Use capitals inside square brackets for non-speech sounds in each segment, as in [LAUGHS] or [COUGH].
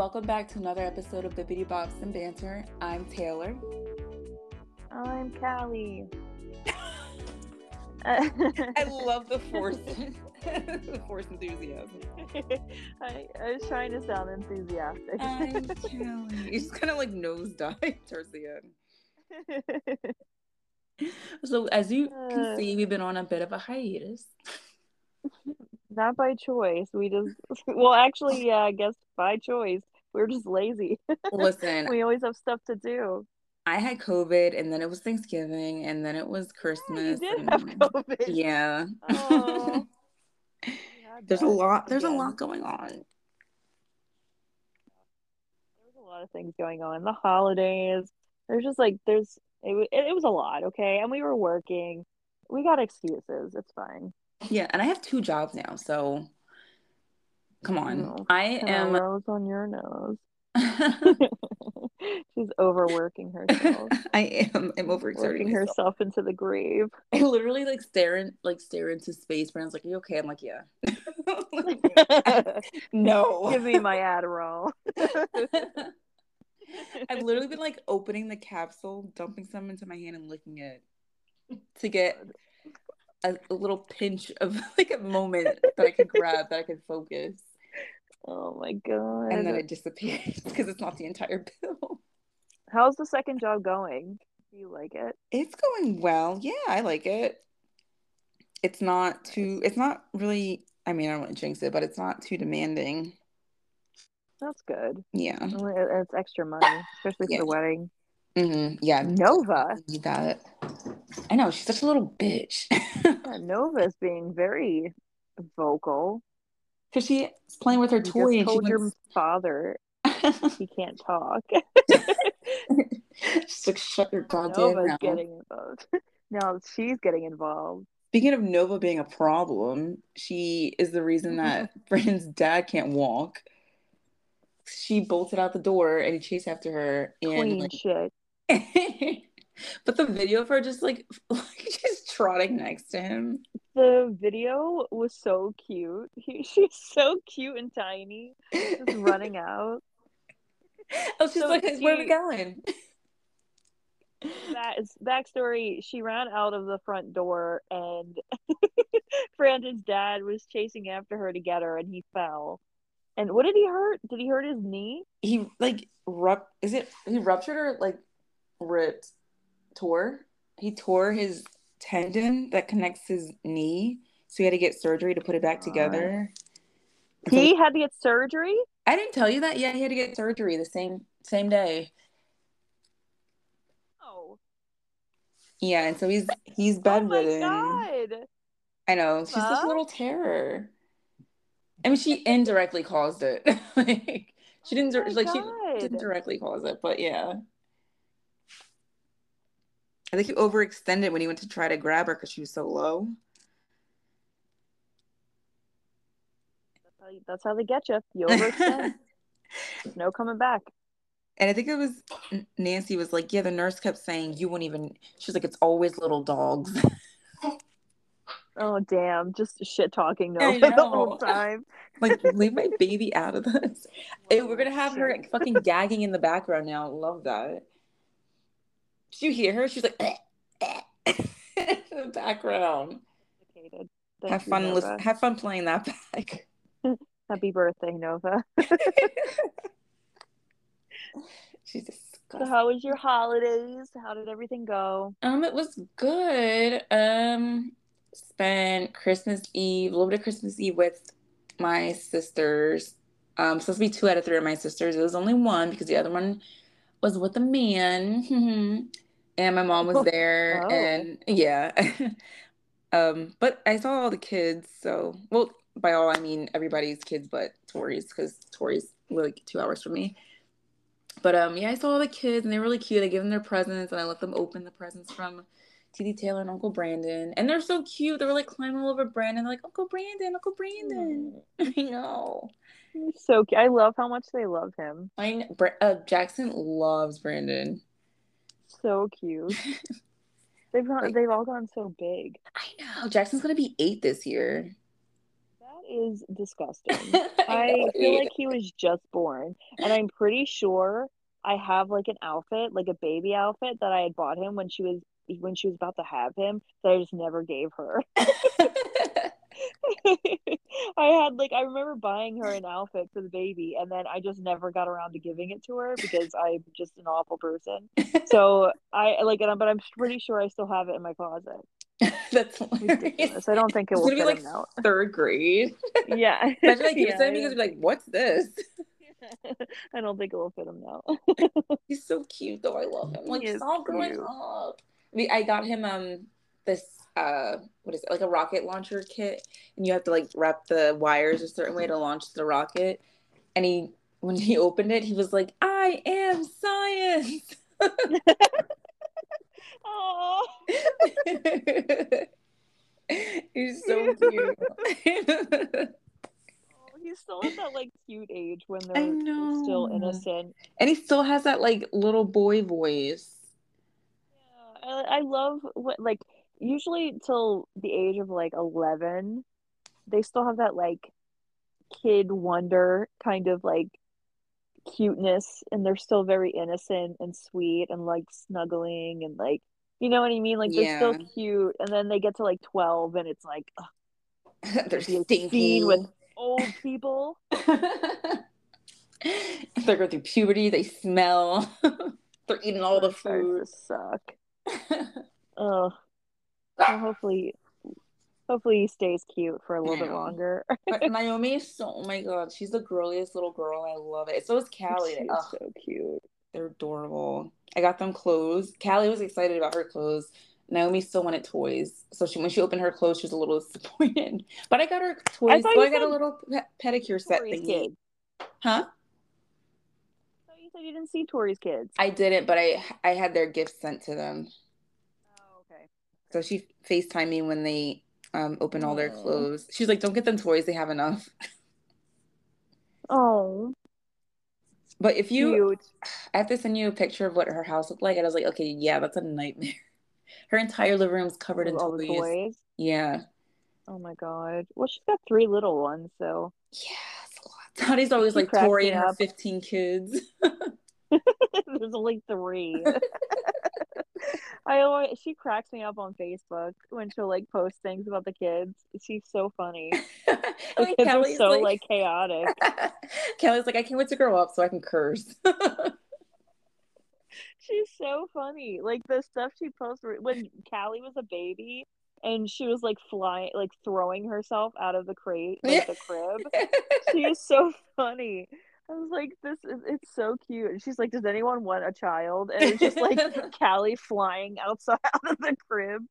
welcome back to another episode of the Beauty Bobs and Banter. I'm Taylor. I'm Callie. [LAUGHS] I love the force, [LAUGHS] the force enthusiasm. [LAUGHS] I, I was trying to sound enthusiastic. I'm Callie. You just kind of like nosedive towards the end. So, as you can Uh. see, we've been on a bit of a hiatus. Not by choice. We just, well, actually, yeah, I guess by choice. We're just lazy. [LAUGHS] Listen, we always have stuff to do. I had COVID, and then it was Thanksgiving, and then it was You Christmas. did and- have [LAUGHS] COVID. Yeah. Oh. [LAUGHS] You There's a lot. There's a lot going on. There's a lot of things going on. The holidays. There's just like there's it, it, it was a lot, okay? And we were working. We got excuses. It's fine. Yeah, and I have two jobs now, so come on. No. I am rose on your nose. [LAUGHS] [LAUGHS] She's overworking herself. [LAUGHS] I am I'm overexerting working herself into the grave. I literally like stare in, like stare into space. Brandon's like, "Are you okay?" I'm like, "Yeah." no. Give me my Adderall. I've literally been like opening the capsule, dumping some into my hand, and licking it to get a, a little pinch of like a moment that I could grab, that I could focus, Oh my god. and then it disappears [LAUGHS] because it's not the entire pill. How's the second job going? Do you like it? It's going well. Yeah, I like it. It's not too. It's not really. I mean, I don't want to jinx it, but it's not too demanding. That's good. Yeah. It's extra money, especially for Yeah. the wedding. hmm Yeah. Nova. Need that. I know she's such a little bitch. [LAUGHS] Yeah, Nova is being very vocal. Because she's playing with her You just toy and she told your wants... father [LAUGHS] he can't talk. [LAUGHS] she's like, shut your goddamn Nova's mouth. getting involved. [LAUGHS] now she's getting involved. Speaking of Nova being a problem, she is the reason that Brandon's dad can't walk. She bolted out the door and he chased after her and Queen like shit. But the video of her just like [LAUGHS] like just trotting next to him. The video was so cute. He, [LAUGHS] she's so cute and tiny, just running out. [LAUGHS] Oh, she's So like, where are we going? That is backstory. She ran out of the front door, and Brandon's dad was chasing after her to get her, and he fell. And what did he hurt? Did he hurt his knee? He like rupt is it he ruptured or like ripped tore? He tore his tendon that connects his knee. So he had to get surgery to put it back God. together. And so- He had to get surgery. I didn't tell you that. Yeah, he had to get surgery the same same day. Oh, Yeah, and so he's he's oh my bedridden. god! I know. She's such Huh? a little terror. I mean, she indirectly caused it. [LAUGHS] like she oh didn't Oh my like she didn't directly cause it, but yeah. I think he overextended when he went to try to grab her because she was so low. That's how, you- that's how they get you. You overextend. There's [LAUGHS] no coming back. And I think it was Nancy was like, yeah, the nurse kept saying you won't even. She's like, it's always little dogs. [LAUGHS] Oh damn! Just shit talking Nova [LAUGHS] the whole time. like, leave my baby out of this. Hey, we're gonna have her Shit. fucking gagging in the background now. Love that. Did you hear her? She's like "Eh, eh," [LAUGHS] in the background. Have fun. Listen, have fun playing that back. [LAUGHS] Happy birthday, Nova. [LAUGHS] She's So how was your holidays? How did everything go? Um, it was good. Um, spent Christmas Eve, a little bit of Christmas Eve with my sisters. Um, supposed to be two out of three of my sisters. It was only one because the other one was with a man. And my mom was there, Oh. and yeah. [LAUGHS] Um, but I saw all the kids, so well, by all I mean everybody's kids but Tori's, because Tori's like two hours from me. But um, yeah, I saw all the kids and they're really cute. I gave them their presents and I let them open the presents from TD Taylor and Uncle Brandon. And they're so cute. They were like climbing all over Brandon. They're like, Uncle Brandon, Uncle Brandon. [LAUGHS] I know. He's so cute. I love how much they love him. I kn- Bra- uh, Jackson loves Brandon. So cute. [LAUGHS] They've gone, Like- they've all gone so big. I know. Jackson's gonna be eight this year. That is disgusting. [LAUGHS] I I feel like he was just born, and I'm pretty sure I have like an outfit, like a baby outfit that I had bought him when she was when she was about to have him that I just never gave her. [LAUGHS] [LAUGHS] I had like I remember buying her an outfit for the baby and then I just never got around to giving it to her because I'm just an awful person. So I like it, but I'm pretty sure I still have it in my closet. [LAUGHS] That's hilarious. Ridiculous. I don't think it will be fit like him now. third grade. Yeah. [LAUGHS] Imagine I give Yeah, him I because like, "What's this?" I don't think it will fit him now. He's so cute though. I love him. Like He stop growing up. We, I got him um this uh what is it like a rocket launcher kit, and you have to like wrap the wires a certain way to launch the rocket. And he when he opened it, he was like, "I am science." Oh, [LAUGHS] He's so cute. he's still at that like cute age when they're still innocent. and he still has that like little boy voice. Yeah, I, I love what like usually till the age of like 11 they still have that like kid wonder kind of like cuteness and they're still very innocent and sweet and like snuggling and like you know what I mean like they're still cute and then they get to like 12 and it's like ugh, [LAUGHS] They're be a stinky. scene with old people [LAUGHS] they go through puberty. They smell. [LAUGHS] They're eating all the food. suck oh well, hopefully hopefully he stays cute for a little bit longer but [LAUGHS] Naomi is so. Oh my god, she's the girliest little girl. I love it. So is Callie. She's Ugh, so cute they're adorable. I got them clothes. Callie was excited about her clothes. Naomi still wanted toys. So she when she opened her clothes, she was a little [LAUGHS] disappointed. But I got her toys. thought So I got a little pe- pedicure set Tori's thingy. kids. Huh? So you said you didn't see Tori's kids. I didn't, but I I had their gifts sent to them. Okay. So she FaceTimed me when they um opened all their clothes. She's like, "Don't get them toys; they have enough." Oh, But if you, cute. I have to send you a picture of what her house looked like. And I was like, "Okay, yeah, that's a nightmare." [LAUGHS] Her entire living room's covered in With all the toys. toys. Yeah, Oh my god. Well, she's got three little ones, so yeah, it's a lot. Tony's always She like cracks Tori and her up. fifteen kids. [LAUGHS] [LAUGHS] there's only three. I always she cracks me up on Facebook when she'll like post things about the kids. She's so funny. [LAUGHS] The mean, kids are so like, like chaotic. [LAUGHS] Kelly's like, I can't wait to grow up so I can curse. [LAUGHS] She's so funny. Like the stuff she posts when Callie was a baby and she was like flying, like throwing herself out of the crate, like the crib. She is so funny. I was like, this is it's so cute. And she's like, Does anyone want a child? And it's just like [LAUGHS] Callie flying outside [LAUGHS] out of the crib.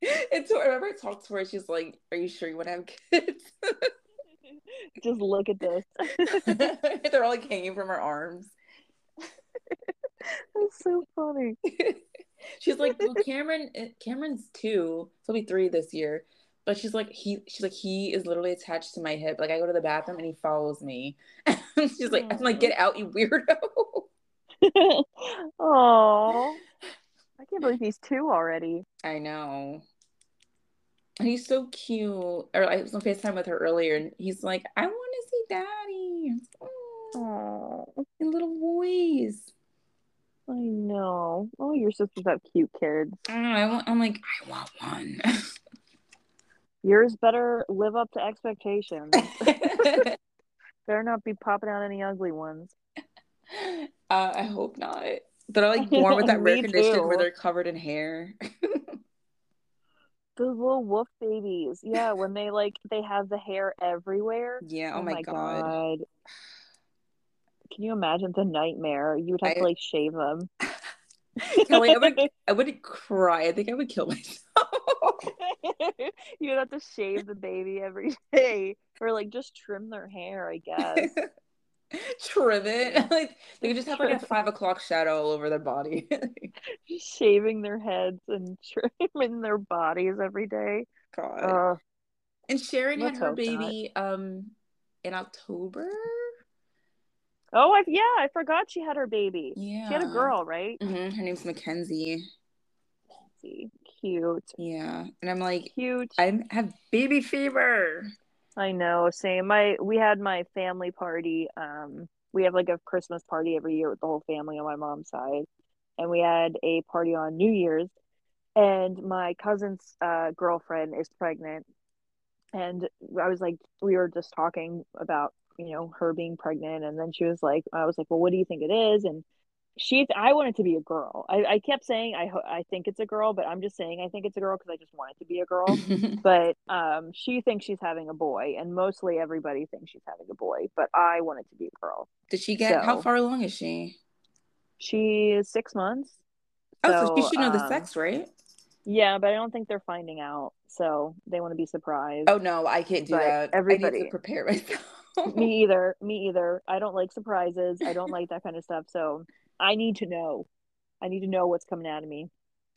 it's I remember I talked to her. She's like, "Are you sure you want to have kids?" [LAUGHS] Just look at this. They're all like hanging from her arms. That's so funny. she's like, well, Cameron. eh, Cameron's two. So he'll be three this year. But she's like, he. She's like, he is literally attached to my hip. Like I go to the bathroom and he follows me. [LAUGHS] she's like, I'm like, get out, you weirdo. [LAUGHS] Oh, I can't believe he's two already. I know. And he's so cute. Or I was on FaceTime with her earlier, and he's like, I want to see daddy. Oh, little boys. I know. Oh, your sisters have cute kids. I know. I want, I'm like, I want one. [LAUGHS] Yours better live up to expectations. [LAUGHS] [LAUGHS] Better not be popping out any ugly ones. uh, I hope not. They're like [LAUGHS] born with that rare condition where they're covered in hair. Those little wolf babies. Yeah, when they like they have the hair everywhere. yeah. Oh, my, god. Can you imagine the nightmare? You would have I- to like shave them. Kelly, I would, I would cry. I think I would kill myself. [LAUGHS] You'd have to shave the baby every day, or like just trim their hair, I guess. [LAUGHS] Trim it. [LAUGHS] Like they could just have like a five o'clock shadow all over their body. shaving their heads and trimming their bodies every day. God. Uh, and Sharon had her hope not. baby um in October. oh, I, yeah, I forgot she had her baby. Yeah. She had a girl, right? hmm Her name's Mackenzie. See, cute, Yeah. And I'm like, cute. I have baby fever. I know, same. My we had my family party. Um, we have like a Christmas party every year with the whole family on my mom's side, and we had a party on New Year's. And my cousin's uh, girlfriend is pregnant, and I was like, we were just talking about you know her being pregnant, and then she was like, I was like, well, what do you think it is? And she I want it to be a girl. I, I kept saying I I think it's a girl, but I'm just saying I think it's a girl because I just want it to be a girl. [LAUGHS] but um, she thinks she's having a boy, and mostly everybody thinks she's having a boy. But I want it to be a girl. Did she get? So, how far along is she? She is six months. Oh, so, so she should know um, the sex, right? Yeah, but I don't think they're finding out, so they want to be surprised. Oh no, I can't do but that. Everybody I need to prepare [LAUGHS] myself. me either. Me either. I don't like surprises. I don't like that kind of stuff. So I need to know. I need to know what's coming out of me.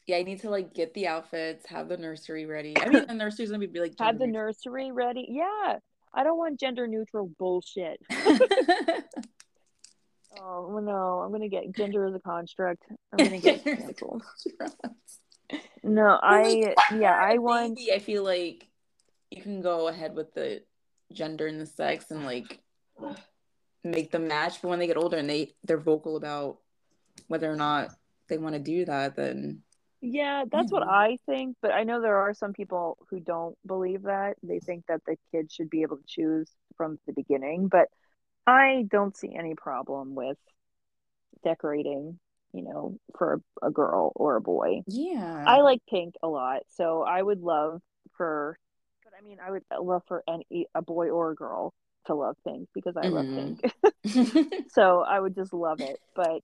Yeah, I need to like get the outfits, have the nursery ready. I mean, the nursery's gonna be like have the neutral. nursery ready. Yeah, I don't want gender neutral bullshit. [LAUGHS] [LAUGHS] oh no, I'm gonna get gender as a construct. I'm gonna get canceled. no, I yeah, I want. I feel like you can go ahead with the gender and the sex and like make them match, but when they get older and they they're vocal about whether or not they want to do that, then yeah, that's what I think. But I know there are some people who don't believe that. They think that the kids should be able to choose from the beginning. But I don't see any problem with decorating, you know, for a, a girl or a boy. Yeah. I like pink a lot. So I would love for, but I mean, I would love for any, a boy or a girl to love pink because I mm-hmm. love pink. [LAUGHS] [LAUGHS] so I would just love it. But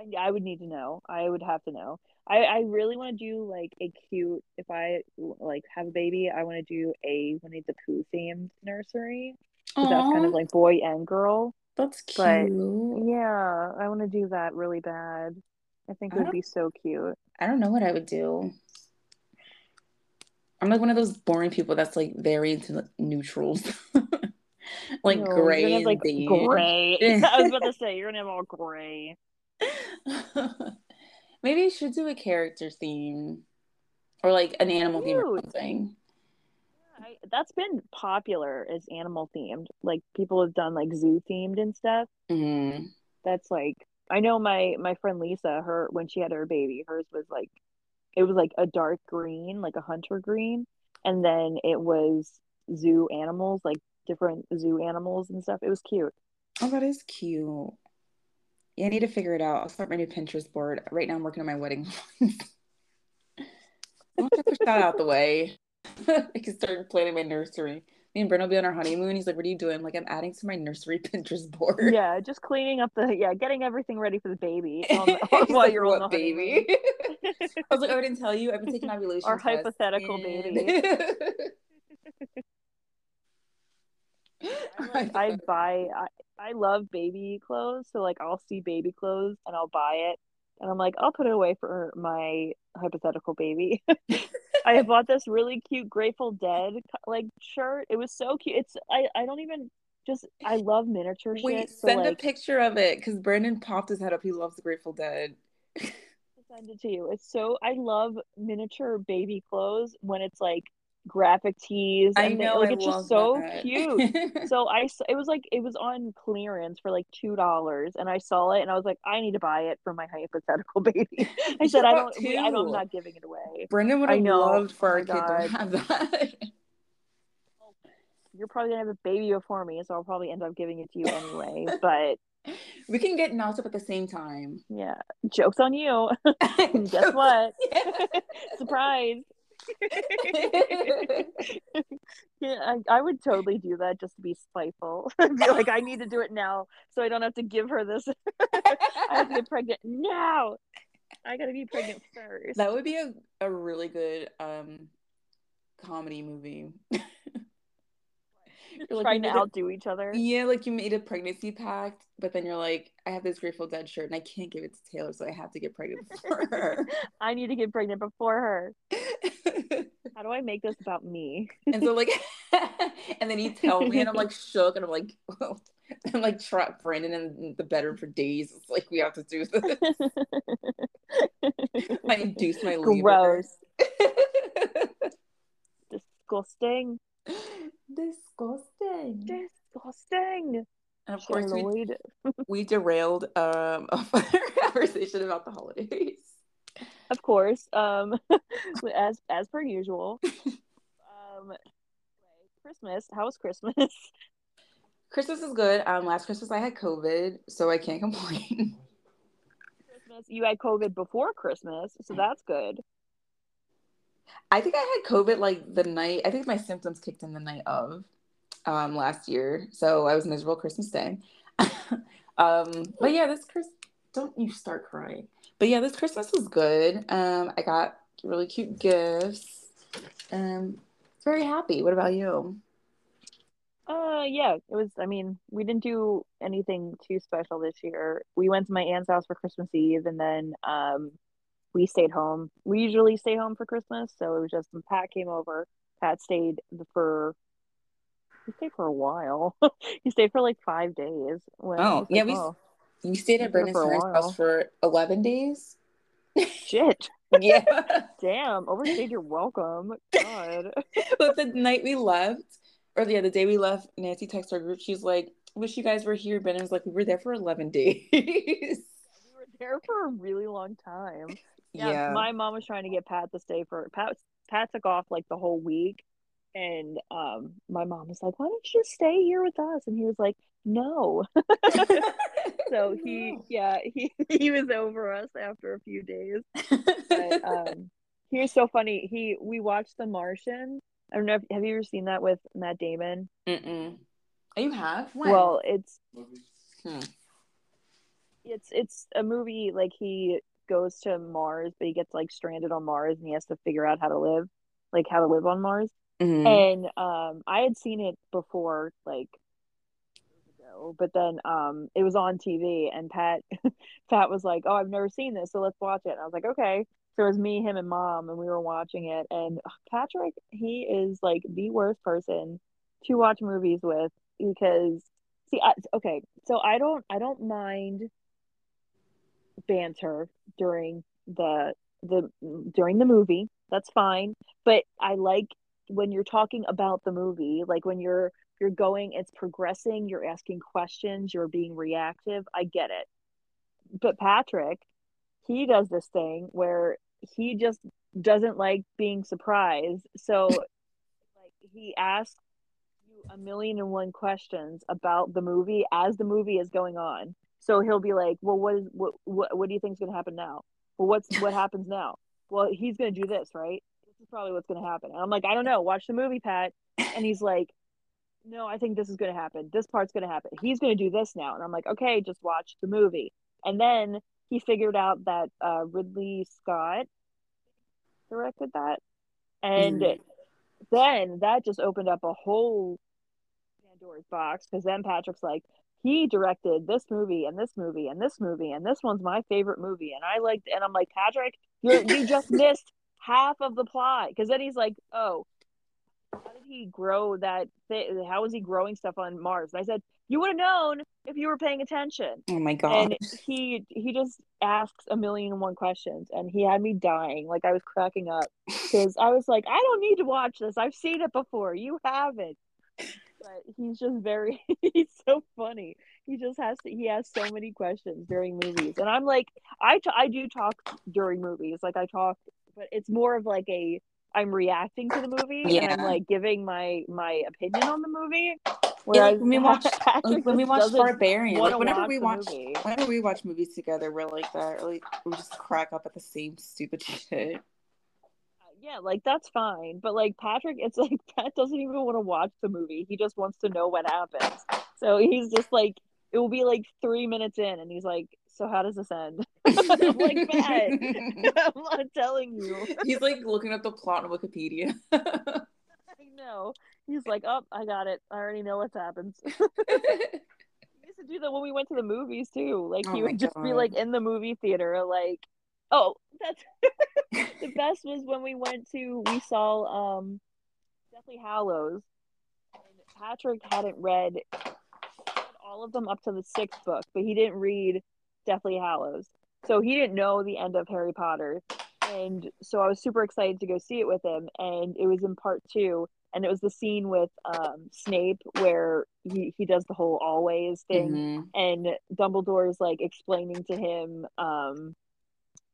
I, I would need to know. I would have to know. I, I really want to do like a cute. If I like have a baby, I want to do a Winnie the Pooh themed nursery. So That's kind of like boy and girl. That's cute. But yeah, I want to do that really bad. I think it would be so cute. I don't know what I would do. I'm like one of those boring people that's like very into neutrals. [LAUGHS] like no, gray have, like gray. [LAUGHS] I was about to say you're gonna have all gray. [LAUGHS] Maybe you should do a character theme or like an animal theme or something. I, that's been popular as animal themed. Like people have done like zoo themed and stuff. Mm-hmm. That's like I know my my friend Lisa. Her when she had her baby, hers was like it was like a dark green, like a hunter green, and then it was zoo animals, like different zoo animals and stuff. It was cute. Oh, that is cute. Yeah, I need to figure it out. I'll start my new Pinterest board. Right now, I'm working on my wedding. [LAUGHS] I'll push that out the way. [LAUGHS] I can start planning my nursery. Me and Brent will be on our honeymoon. He's like, "What are you doing?" I'm like, "I'm adding to my nursery [LAUGHS] Pinterest board." Yeah, just cleaning up the yeah, getting everything ready for the baby um, while like, you're on the baby. I was like, "I didn't tell you. I've been taking ovulation." Our hypothetical and... baby. [LAUGHS] I, [LAUGHS] I buy I, I love baby clothes, so like I'll see baby clothes and I'll buy it, and I'm like I'll put it away for my hypothetical baby. [LAUGHS] I bought this really cute Grateful Dead like shirt. It was so cute. It's I I don't even just I love miniature Wait, shit. So, send like, a picture of it because Brandon popped his head up. He loves the Grateful Dead. send it to you. It's so I love miniature baby clothes when it's like graphic tees. I know, they, like I it's just so that. cute. [LAUGHS] so I, it was like it was on clearance for like two dollars, and I saw it, and I was like, I need to buy it for my hypothetical [LAUGHS] baby. I said, I don't, I don't, I'm not giving it away. Brendan would have loved for oh our kid to have that. [LAUGHS] You're probably gonna have a baby before me, so I'll probably end up giving it to you anyway. but we can get knocked up at the same time. Yeah, jokes on you. Guess what? Surprise. [LAUGHS] yeah, I, I, would totally do that just to be spiteful. [LAUGHS] be like, I need to do it now, so I don't have to give her this. [LAUGHS] I have to get pregnant now. I gotta be pregnant first. That would be a, a really good um comedy movie. [LAUGHS] like, trying to outdo each other. Yeah, like you made a pregnancy pact, but then you're like, I have this Grateful Dead shirt and I can't give it to Taylor, so I have to get pregnant before her. [LAUGHS] I need to get pregnant before her. [LAUGHS] How do I make this about me? and so like, and then you tell me, and I'm like shook, and I'm like, well, I'm like trap Brandon in the bedroom for days. It's like we have to do this. I induce my Gross. Disgusting. Disgusting. Disgusting. And of course, we, [LAUGHS] we derailed um, a [LAUGHS] conversation about the holidays. Of course, um, [LAUGHS] as as per usual. Um, Christmas. How was Christmas? Christmas is good. Um, last Christmas I had COVID, so I can't complain. Christmas, you had COVID before Christmas, so that's good. I think I had COVID like the night. I think my symptoms kicked in the night of um, last year, so I was miserable Christmas Day. [LAUGHS] um, but yeah, this Christmas, don't you start crying. But yeah, this Christmas was good. Um, I got really cute gifts. Um, very happy. What about you? Uh, yeah, it was. I mean, we didn't do anything too special this year. We went to my aunt's house for Christmas Eve, and then um, we stayed home. We usually stay home for Christmas, so it was just when Pat came over. Pat stayed for he stayed for a while. [LAUGHS] he stayed for like five days. oh, yeah, we oh, we stayed at Brennan's house for eleven days. Shit. [LAUGHS] [LAUGHS] yeah. Damn, overstayed your welcome. God. but the night we left, or yeah, the other day we left, Nancy texted our group. She's like, "Wish you guys were here." Ben was like, "We were there for eleven days." we were there for a really long time. Yeah, yeah, my mom was trying to get Pat to stay for Pat. Pat took off like the whole week, and um, my mom was like, "Why don't you just stay here with us?" And he was like, "No." [LAUGHS] so [LAUGHS] he, yeah, he he was over us after a few days. But [LAUGHS] um, he was so funny. He we watched The Martian. I don't know. If, have you ever seen that with Matt Damon? Mm-mm. Oh, you have? When? Well, it's hmm. it's it's a movie like he goes to Mars, but he gets like stranded on Mars, and he has to figure out how to live, like how to live on Mars. Mm-hmm. And um, I had seen it before, like ago, but then um, it was on TV, and Pat [LAUGHS] Pat was like, "Oh, I've never seen this, so let's watch it." And I was like, "Okay." So it was me, him, and mom, and we were watching it. And Patrick, he is like the worst person to watch movies with because see, I, okay, so I don't, I don't mind banter during the the during the movie. That's fine, but I like when you're talking about the movie, like when you're you're going, it's progressing, you're asking questions, you're being reactive. I get it. But Patrick, he does this thing where he just doesn't like being surprised. So [LAUGHS] like he asks a million and one questions about the movie as the movie is going on. So he'll be like, "Well, what is what what, what do you think is going to happen now? Well, what's what [LAUGHS] happens now? Well, he's going to do this, right? This is probably what's going to happen. And I'm like, I don't know. Watch the movie, Pat. And he's like, No, I think this is going to happen. This part's going to happen. He's going to do this now. And I'm like, Okay, just watch the movie. And then he figured out that uh, Ridley Scott directed that. And mm. then that just opened up a whole Pandora's box because then Patrick's like, he directed this movie and this movie and this movie and this one's my favorite movie and I liked and I'm like Patrick you you just [LAUGHS] missed half of the plot because then he's like, oh, how did he grow that? Th- how was he growing stuff on Mars? And I said, you would have known if you were paying attention. Oh my god! And he he just asks a million and one questions, and he had me dying. Like I was cracking up because I was like, I don't need to watch this. I've seen it before. You haven't. But he's just very [LAUGHS] he's so funny. He just has to he has so many questions during movies, and I'm like, I, t- I do talk during movies. Like I talk but it's more of like a I'm reacting to the movie yeah. and I'm like giving my my opinion on the movie. Whereas yeah, [LAUGHS] like when we watch like when we watch Barbarian, like whenever watch we watch whenever we watch movies together, we're like that. Like we just crack up at the same stupid [LAUGHS] shit. Yeah, like that's fine. But like Patrick, it's [LAUGHS] like Pat doesn't even want to watch the movie. He just wants to know what happens. So he's just like it will be like three minutes in and he's like, so how does this end? [LAUGHS] I'm like, Matt, [LAUGHS] I'm not telling you. He's like looking up the plot on Wikipedia. I know. He's like, oh, I got it. I already know what happens. he used to do that when we went to the movies too. Like oh he would just God. be like in the movie theater, like, oh, that's [LAUGHS] the best was when we went to we saw um Deathly Hallows. And Patrick hadn't read all of them up to the sixth book, but he didn't read Deathly Hallows. So he didn't know the end of Harry Potter. And so I was super excited to go see it with him. And it was in part two, and it was the scene with um, Snape where he, he does the whole always thing, mm-hmm. and Dumbledore is like explaining to him um,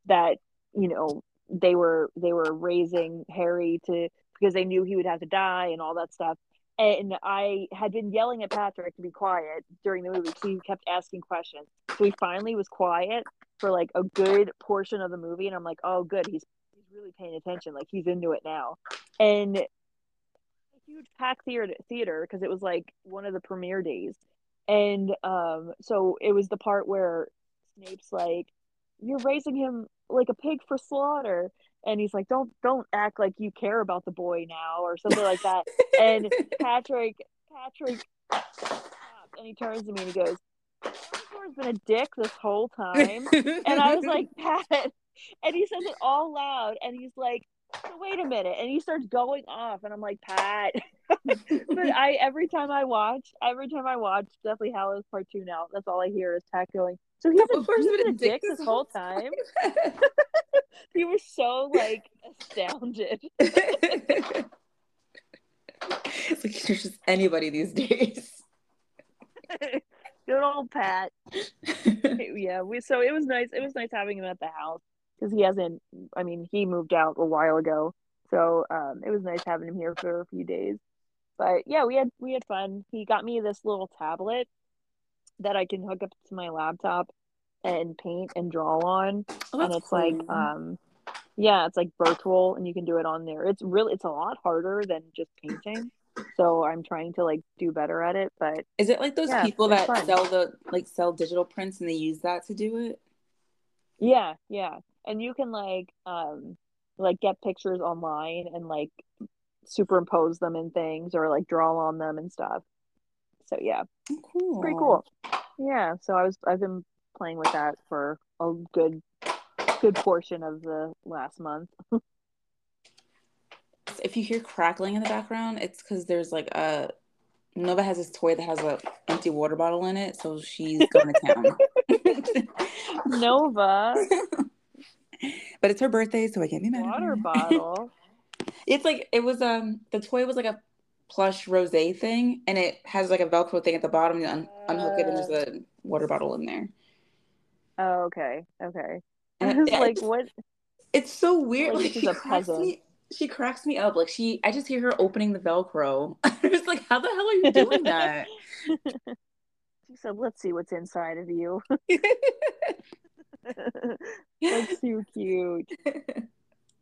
that you know they were they were raising Harry to because they knew he would have to die and all that stuff. And I had been yelling at Patrick to be quiet during the movie, so he kept asking questions. So he finally was quiet for like a good portion of the movie, and I'm like, oh, good, he's he's really paying attention, like he's into it now. And a huge packed theater theater because it was like one of the premiere days, and um, so it was the part where Snape's like, "You're raising him like a pig for slaughter," and he's like, "Don't don't act like you care about the boy now," or something like that. and [LAUGHS] Patrick Patrick and he turns to me and he goes, "Dumbledore's been a dick this whole time," and I was like, [LAUGHS] "Pat," and he says it all loud, and he's like so wait a minute. And he starts going off and i'm like pat. [LAUGHS] But i every time i watch every time i watch deathly hallows part two now that's all i hear is pat going so he's, [LAUGHS] a, he's been a dick this whole time [LAUGHS] [LAUGHS] he was so like astounded it's like you're just anybody these days good old pat yeah we so it was nice it was nice having him at the house because he hasn't. I mean, he moved out a while ago, so um, it was nice having him here for a few days. But yeah, we had we had fun. He got me this little tablet that I can hook up to my laptop and paint and draw on, oh, and it's cool. like um, yeah, it's like virtual, and you can do it on there. It's really it's a lot harder than just painting. So I'm trying to like do better at it, but is it like those yeah, people that fun. sell the like sell digital prints and they use that to do it? Yeah, yeah and you can like um like get pictures online and like superimpose them in things or like draw on them and stuff. So yeah, cool. It's pretty cool. Yeah, so I was I've been playing with that for a good good portion of the last month. [LAUGHS] if you hear crackling in the background, it's because there's like a Nova has this toy that has a empty water bottle in it, so she's going to town. [LAUGHS] Nova. [LAUGHS] but it's her birthday, so I can't be mad. Water bottle. it's like it was um the toy was like a plush rose thing, and it has like a Velcro thing at the bottom. You un- unhook it, and there's a water bottle in there. Oh, okay, okay. And it, like, what? It's so weird. Like, like she cracks me. She cracks me up. Like she, I just hear her opening the Velcro. [LAUGHS] it's like, how the hell are you doing that? [LAUGHS] she said, "Let's see what's inside of you." [LAUGHS] That's too cute.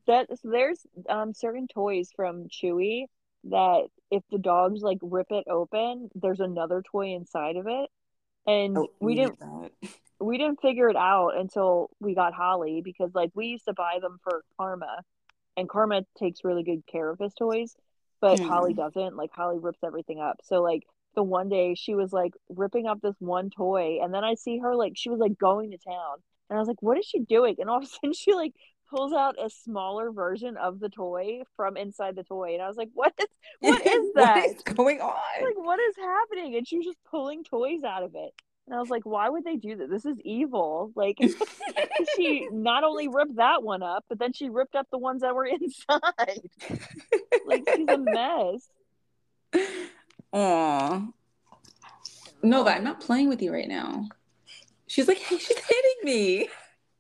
That so there's um certain toys from Chewy that if the dogs like rip it open, there's another toy inside of it. And oh, we didn't [LAUGHS] we didn't figure it out until we got Holly because like we used to buy them for Karma and Karma takes really good care of his toys, but mm. Holly doesn't. Like Holly rips everything up. So like the one day she was like ripping up this one toy and then I see her like she was like going to town and I was like, what is she doing? And all of a sudden she like pulls out a smaller version of the toy from inside the toy. And I was like, what is [LAUGHS] what is that? what is going on? Like what is happening? And she was just pulling toys out of it. And I was like, why would they do that? This is evil. Like [LAUGHS] she not only ripped that one up, but then she ripped up the ones that were [LAUGHS] inside. like she's a mess. Aw. No, but I'm not playing with you right now. She's like, hey, she's hitting me.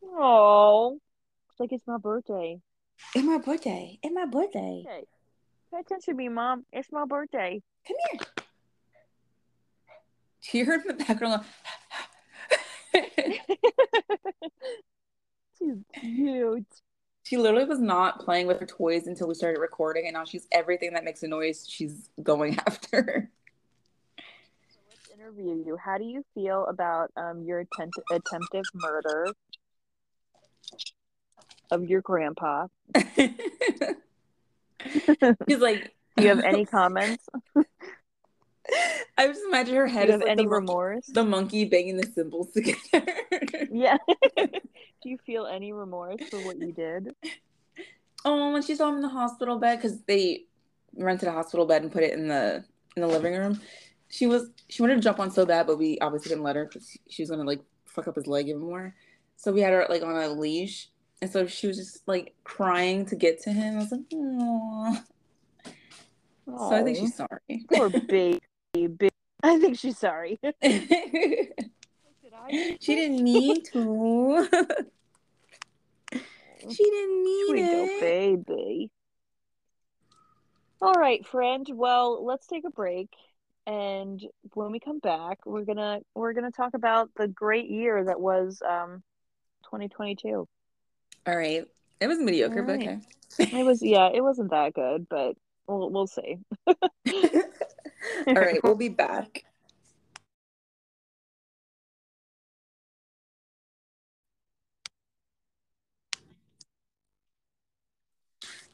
Oh, like it's my birthday. It's my birthday. It's my birthday. Hey, pay attention to me, mom. It's my birthday. Come here. Do [LAUGHS] you hear in the background? [LAUGHS] she's cute. She literally was not playing with her toys until we started recording, and now she's everything that makes a noise. She's going [LAUGHS] after So let's interview you. How do you feel about um, your attempt- attempted murder of your grandpa? [LAUGHS] He's like, do you have any [LAUGHS] comments? I just imagine her head. Do you have like any the remorse? Monkey, the monkey banging the cymbals together. [LAUGHS] yeah. do you feel any remorse for what you did? Oh, when she saw him in the hospital bed because they rented a hospital bed and put it in the in the living room she was she wanted to jump on so bad, but we obviously didn't let her because she was gonna like fuck up his leg even more. So we had her like on a leash, And so she was just like crying to get to him. I was like, Aww. So I think she's sorry. Poor baby. I think she's sorry. [LAUGHS] she didn't mean to. [LAUGHS] she didn't mean Sweet it. baby. All right, friend. Well, let's take a break, and when we come back, we're gonna we're gonna talk about the great year that was um, 2022. All right, it was mediocre, All but okay. It was yeah, [LAUGHS] it wasn't that good, but we'll we'll see. All right, we'll be back.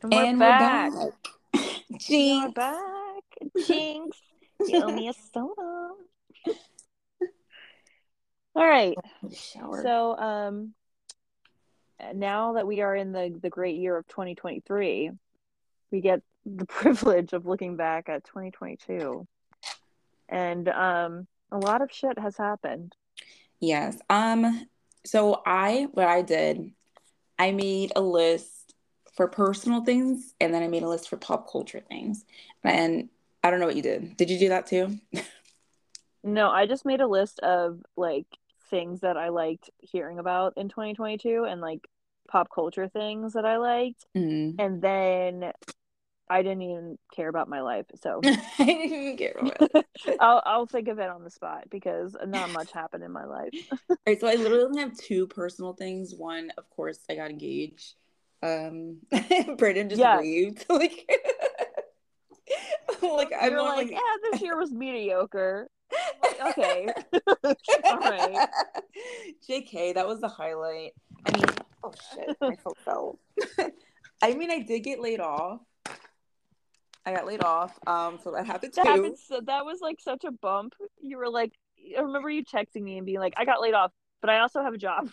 And we're and back. we're back. [LAUGHS] We're Jinx. back. [LAUGHS] Jinx, you owe me a soda. All right. Shower. So, um, now that we are in the the great year of 2023, we get the [LAUGHS] privilege of looking back at 2022, and um, a lot of shit has happened. Yes. Um, so I what I did, I made a list for personal things and then I made a list for pop culture things. And I don't know what you did. Did you do that too? [LAUGHS] No, I just made a list of like things that I liked hearing about in 2022 and like pop culture things that I liked, Mm. and then I didn't even care about my life, so [LAUGHS] I didn't care about [LAUGHS] I'll, I'll think of it on the spot because not much [LAUGHS] happened in my life. All right, so I literally only have two personal things. One, of course, I got engaged. Um, Brandon just Yeah. waved. Like, [LAUGHS] like I'm You're like, like, yeah, this year was mediocre. Like, okay, [LAUGHS] [LAUGHS] all right. JK, that was the highlight. I mean, oh shit, my phone fell. I mean, I did get laid off. I got laid off. Um, so that happened too. Happened. So that was like such a bump. You were like, I remember you texting me and being like, I got laid off, but I also have a job.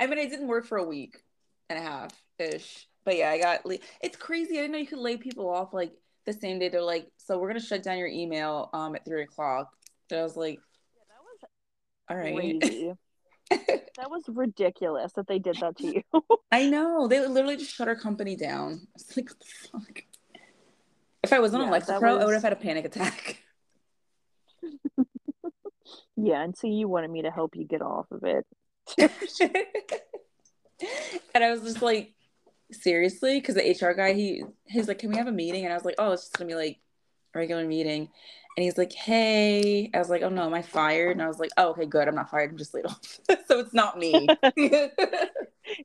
I mean, I didn't work for a week and a half ish, but yeah, I got. La- it's crazy. I didn't know you could lay people off like the same day. They're like, so we're gonna shut down your email um at three o'clock. And I was like, that was all right. crazy. [LAUGHS] that was ridiculous that they did that to you. I know they literally just shut our company down. [LAUGHS] I was like, what the fuck? If I wasn't on Yeah, that Lexapro, I would have had a panic attack. [LAUGHS] yeah, and so you wanted me to help you get off of it. and I was just like, seriously? Because the HR guy, he he's like, can we have a meeting? And I was like, oh, it's just gonna be like a regular meeting. And he's like, hey. I was like, oh no, am I fired? And I was like, oh, okay, good. I'm not fired. I'm just laid off. [LAUGHS] so it's not me. [LAUGHS]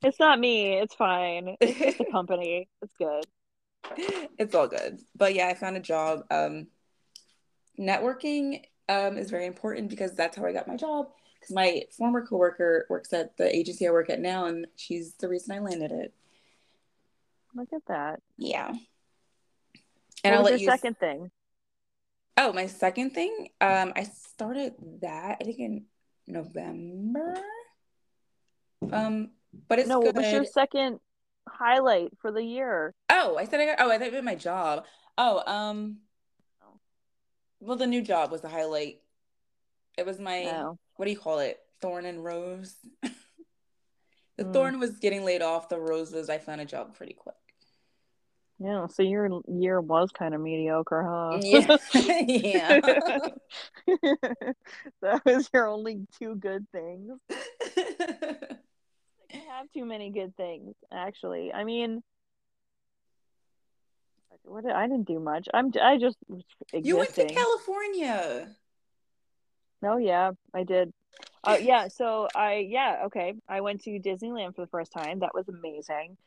It's not me. It's fine. It's just the [LAUGHS] company. It's good. it's all good. But yeah, I found a job. Um, networking um, is very important because that's how I got my job. Because my former coworker works at the agency I work at now, and she's the reason I landed it. Look at that. Yeah. what And I'll was let your you. second thing? Oh, my second thing. Um, I started that I think in November. Um, but it's no, good. what was your second highlight for the year? Oh, I said I got. Oh, I thought it was my job. Oh, um. Well, the new job was the highlight. It was my No. what do you call it? Thorn and rose. [LAUGHS] the Hmm. thorn was getting laid off. The rose was I found a job pretty quick. Yeah, so your year was kind of mediocre, huh? Yeah, [LAUGHS] yeah. [LAUGHS] that was your only two good things. [LAUGHS] I have too many good things, actually. I mean, what did, I didn't do much. I'm I just was you went to. California. Oh yeah, I did. Uh, yeah, so I yeah okay. I went to Disneyland for the first time. That was amazing.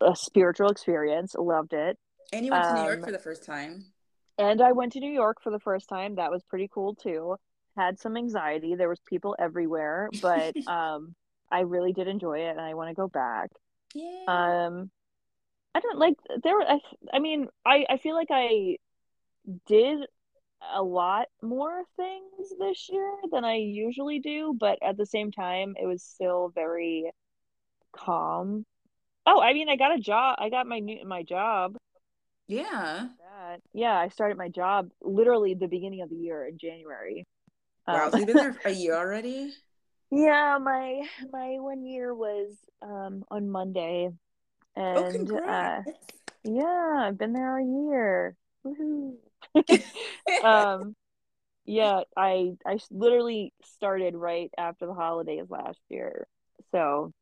A spiritual experience. Loved it. And you went to New York Um, for the first time. And I went to New York for the first time. That was pretty cool too. Had some anxiety. There was people everywhere, [LAUGHS] but um I really did enjoy it and I want to go back. Yeah. Um I don't like there were- I I mean, I I feel like I did a lot more things this year than I usually do, but at the same time it was still very calm. Oh, I mean, I got a job. I got my new my job. yeah. Yeah, I started my job literally the beginning of the year in January. Wow. Um, So you've been there a [LAUGHS] year already. Yeah, my my one year was um on Monday Oh, and uh yeah, I've been there a year. Woohoo. [LAUGHS] Um [LAUGHS] yeah, I I literally started right after the holidays last year. So,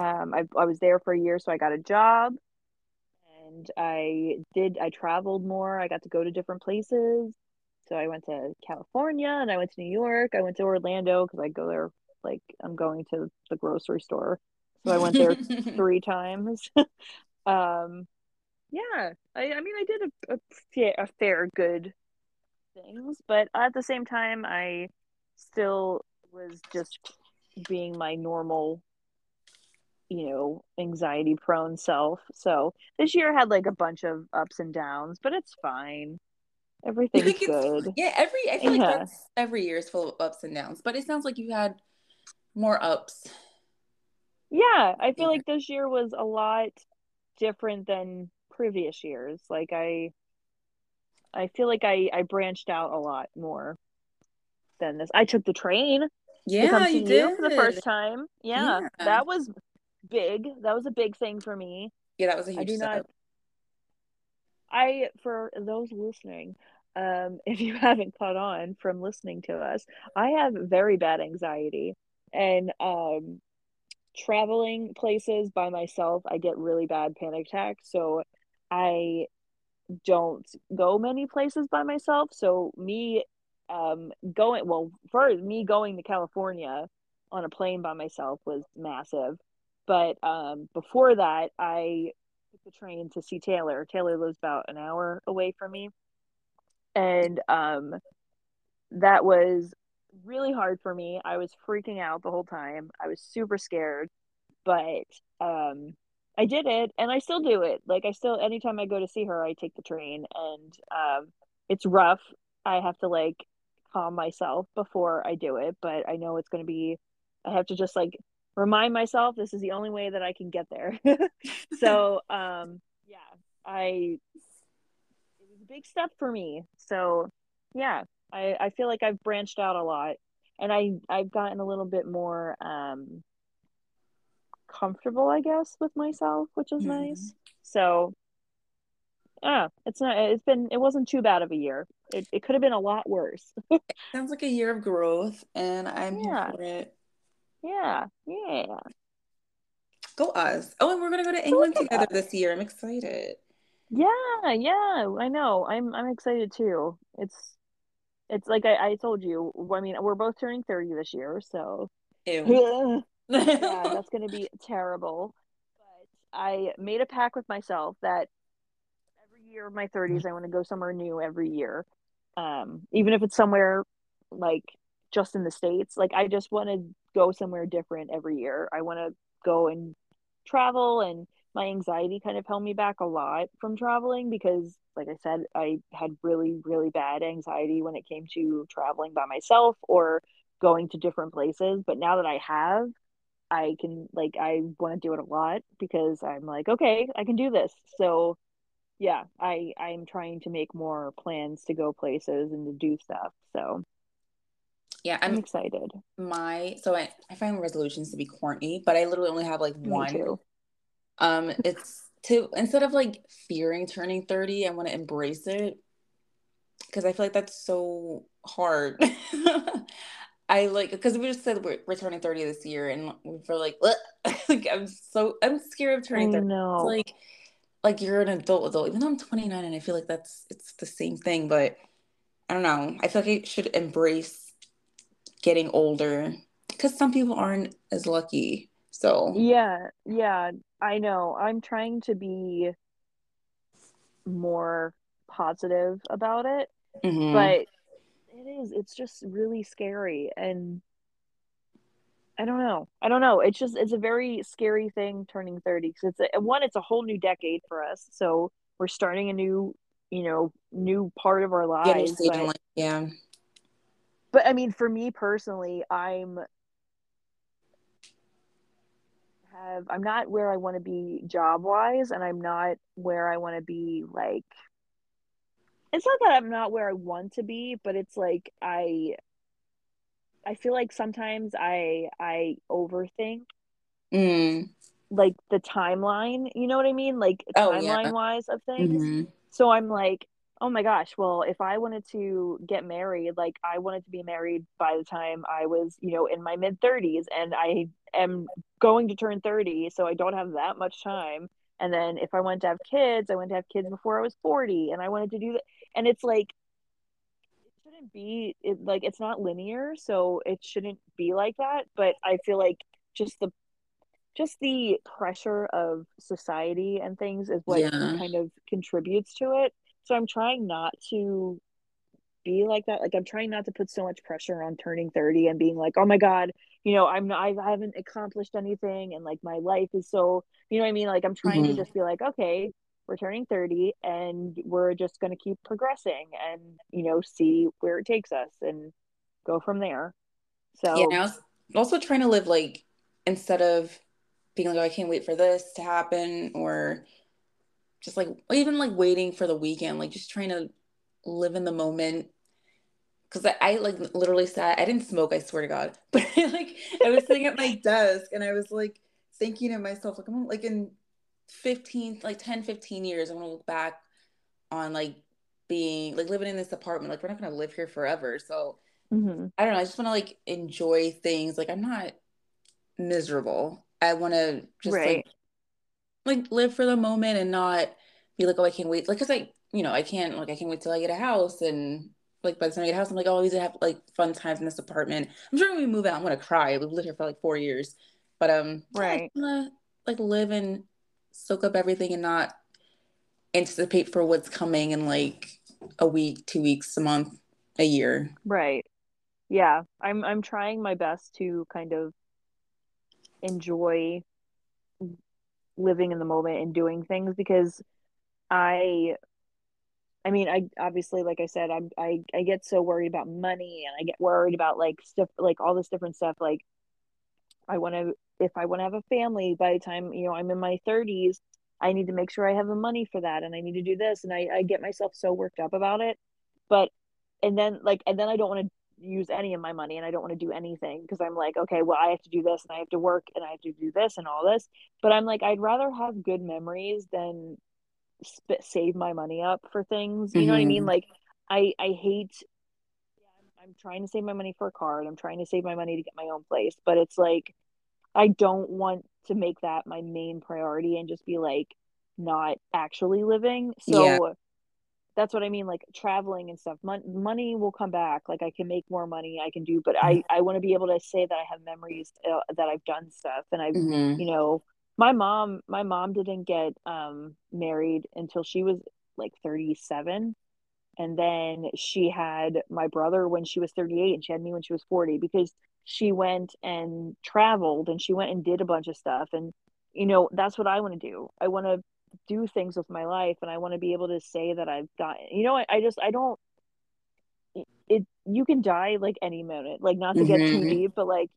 um I I was there for a year so I got a job and I did I traveled more. I got to go to different places. So I went to California and I went to New York. I went to Orlando because I go there like I'm going to the grocery store. So I went there [LAUGHS] three times. [LAUGHS] um yeah, I I mean I did a a, a fair good things, but at the same time I still was just being my normal you know, anxiety prone self. So this year had like a bunch of ups and downs, but it's fine. Everything's good. yeah, every I feel like Yeah. that's every year is full of ups and downs, but it sounds like you had more ups. Yeah, I feel Yeah. like this year was a lot different than previous years. Like I I feel like I I branched out a lot more than this. I took the train to come Yeah, you you for the first time. Yeah, Yeah. that was big. That was a big thing for me. Yeah, that was a huge I do not. I, for those listening, um, [LAUGHS] if you haven't caught on from listening to us, I have very bad anxiety. And um, traveling places by myself, I get really bad panic attacks. So I don't go many places by myself. So me um, going, well, for me going to California on a plane by myself was massive. But um, before that, I took the train to see Taylor. Taylor lives about an hour away from me. And um, that was really hard for me. I was freaking out the whole time. I was super scared, but um, I did it and I still do it. Like, I still, anytime I go to see her, I take the train and um, it's rough. I have to like calm myself before I do it, but I know it's going to be, I have to just like remind myself this is the only way that I can get there. [LAUGHS] so, um, yeah, I it was a big step for me. So yeah, I, I feel like I've branched out a lot and I, I've gotten a little bit more um comfortable, I guess, with myself, which is Mhm. nice. So yeah, it's not it's been it wasn't too bad of a year. It it could have been a lot worse. [LAUGHS] Sounds like a year of growth, and I'm here Yeah, for it. Yeah, yeah. Go us. Oh, and we're gonna go to England together this year. I'm excited. Yeah, yeah, I know. I'm I'm excited too. It's it's like I, I told you, I mean, we're both turning 30 this year, so. [LAUGHS] Yeah, [LAUGHS] that's going to be terrible. But I made a pact with myself that every year of my 30s, I want to go somewhere new every year. Um, even if it's somewhere like just in the States, like I just want to go somewhere different every year. I want to go and travel, and my anxiety kind of held me back a lot from traveling because, like I said, I had really, really bad anxiety when it came to traveling by myself or going to different places. But now that I have, I can like I want to do it a lot because I'm like, okay, I can do this. So yeah, I I'm trying to make more plans to go places and to do stuff. So Yeah, I'm I'm excited. my so I, I find resolutions to be corny, but I literally only have like Me one. too. Um, it's to instead of like fearing turning 30, I want to embrace it because I feel like that's so hard. [LAUGHS] I like because we just said we're, we're turning 30 this year and we're like, [LAUGHS] like I'm so I'm scared of turning 30. It's know. like like you're an adult adult, even though I'm 29 and I feel like that's it's the same thing, but I don't know. I feel like I should embrace getting older because some people aren't as lucky. So, Yeah, yeah, I know. I'm trying to be more positive about it, mhm. but it is it's just really scary and I don't know. I don't know. It's just it's a very scary thing turning 30 because it's a, one it's a whole new decade for us. So we're starting a new, you know, new part of our lives, but. Yeah. But I mean for me personally, I'm have I'm not where I want to be job-wise and I'm not where I want to be like it's not that I'm not where I want to be, but it's like I I feel like sometimes I I overthink Mm. like the timeline, you know what I mean? Like Oh yeah. timeline wise of things. hmm So I'm like, oh my gosh, well, if I wanted to get married, like I wanted to be married by the time I was, you know, in my mid 30s and I am going to turn 30, so I don't have that much time. And then if I wanted to have kids, I wanted to have kids before I was 40 and I wanted to do that. And it's like it shouldn't be it, like it's not linear, so it shouldn't be like that, but I feel like just the just the pressure of society and things is what Yeah. kind of contributes to it. So I'm trying not to be like that. Like I'm trying not to put so much pressure on turning 30 and being like, "Oh my god, you know, I'm not I haven't accomplished anything and like my life is so, you know what I mean? Like I'm trying to hmm just be like, "Okay, we're turning 30 and we're just going to keep progressing and, you know, see where it takes us and go from there." Yeah. And So, I was also trying to live like instead of being like, oh, I can't wait for this to happen, or just like even like waiting for the weekend, like just trying to live in the moment. Because I, I like literally sat, I didn't smoke, I swear to God, [LAUGHS] but like I was sitting at my [LAUGHS] desk and I was like thinking to myself, like I'm like in 15, like 10, 15 years, I'm gonna look back on like being like living in this apartment. Like we're not gonna live here forever. So mhm. I don't know, I just wanna like enjoy things. Like I'm not miserable. I wanna just right. like live for the moment and not be like, oh, I can't wait. Like, cause I, you know, I can't like I can't wait till I get a house and like by the time I get a house, I'm like, oh, I always have like fun times in this apartment. I'm sure when we move out, I'm gonna cry. We've lived here for like four years, but um, yeah, I just Right. wanna like live and soak up everything and not anticipate for what's coming in like a week, two weeks, a month, a year. Right. Yeah. I'm I'm trying my best to kind of enjoy living in the moment and doing things because I I mean I obviously like I said I'm I I get so worried about money and I get worried about like stuff like all this different stuff like I want to if I want to have a family by the time you know I'm in my 30s I need to make sure I have the money for that and I need to do this and I I get myself so worked up about it. But and then like and then I don't want to use any of my money and I don't want to do anything because I'm like okay well I have to do this and I have to work and I have to do this and all this. But I'm like I'd rather have good memories than sp- save my money up for things. You know what I mean? Hmm like I I hate yeah, I'm, I'm trying to save my money for a car and I'm trying to save my money to get my own place but it's like I don't want to make that my main priority and just be like not actually living. Yeah. That's what I mean, like traveling and stuff. Mon- money will come back. Like I can make more money. I can do, but I I want to be able to say that I have memories uh, that I've done stuff and I've hmm you know my mom my mom didn't get um married until she was like 37 and then she had my brother when she was 38 and she had me when she was 40 because she went and traveled and she went and did a bunch of stuff and you know that's what I want to do. I want to do things with my life and I want to be able to say that I've got you know I, I just I don't it you can die like any minute like not to get too hmm deep but like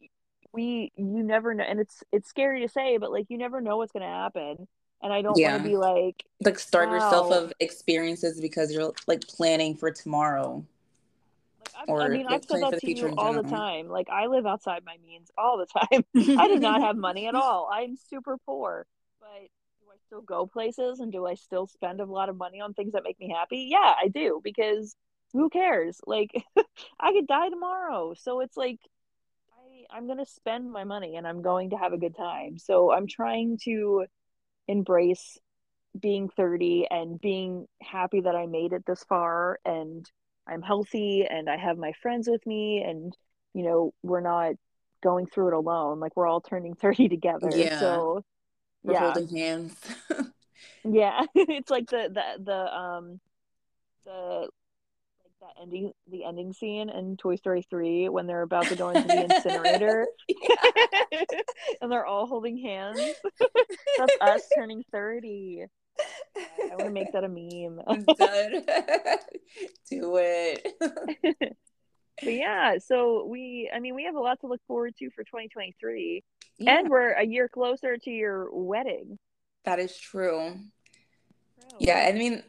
we you never know and it's it's scary to say but like you never know what's going to happen and I don't want to be like Like starve yourself of experiences because you're like planning for tomorrow. Like I've, I or mean I've said that to you all the time like I live outside my means all the [LAUGHS] time. I do not have money at [LAUGHS] all. I'm super poor. but do I still go places and do I still spend a lot of money on things that make me happy yeah I do because who cares like [LAUGHS] I could die tomorrow so it's like I, I'm going to spend my money and I'm going to have a good time. So I'm trying to embrace being 30 and being happy that I made it this far and I'm healthy and I have my friends with me and, you know, we're not going through it alone. Like we're all turning [LAUGHS] 30 together. Yeah, So we're yeah. holding hands. [LAUGHS] Yeah. [LAUGHS] it's like the, the, the, um, the, like that ending, the ending scene in Toy Story 3 when they're about to go into the incinerator [LAUGHS] and they're all holding hands. That's us turning 30. God, I want to make that a meme. I'm done. Do it. but yeah, so we, I mean, we have a lot to look forward to for 2023. Yeah, And we're a year closer to your wedding. that is true. True. Yeah, I mean,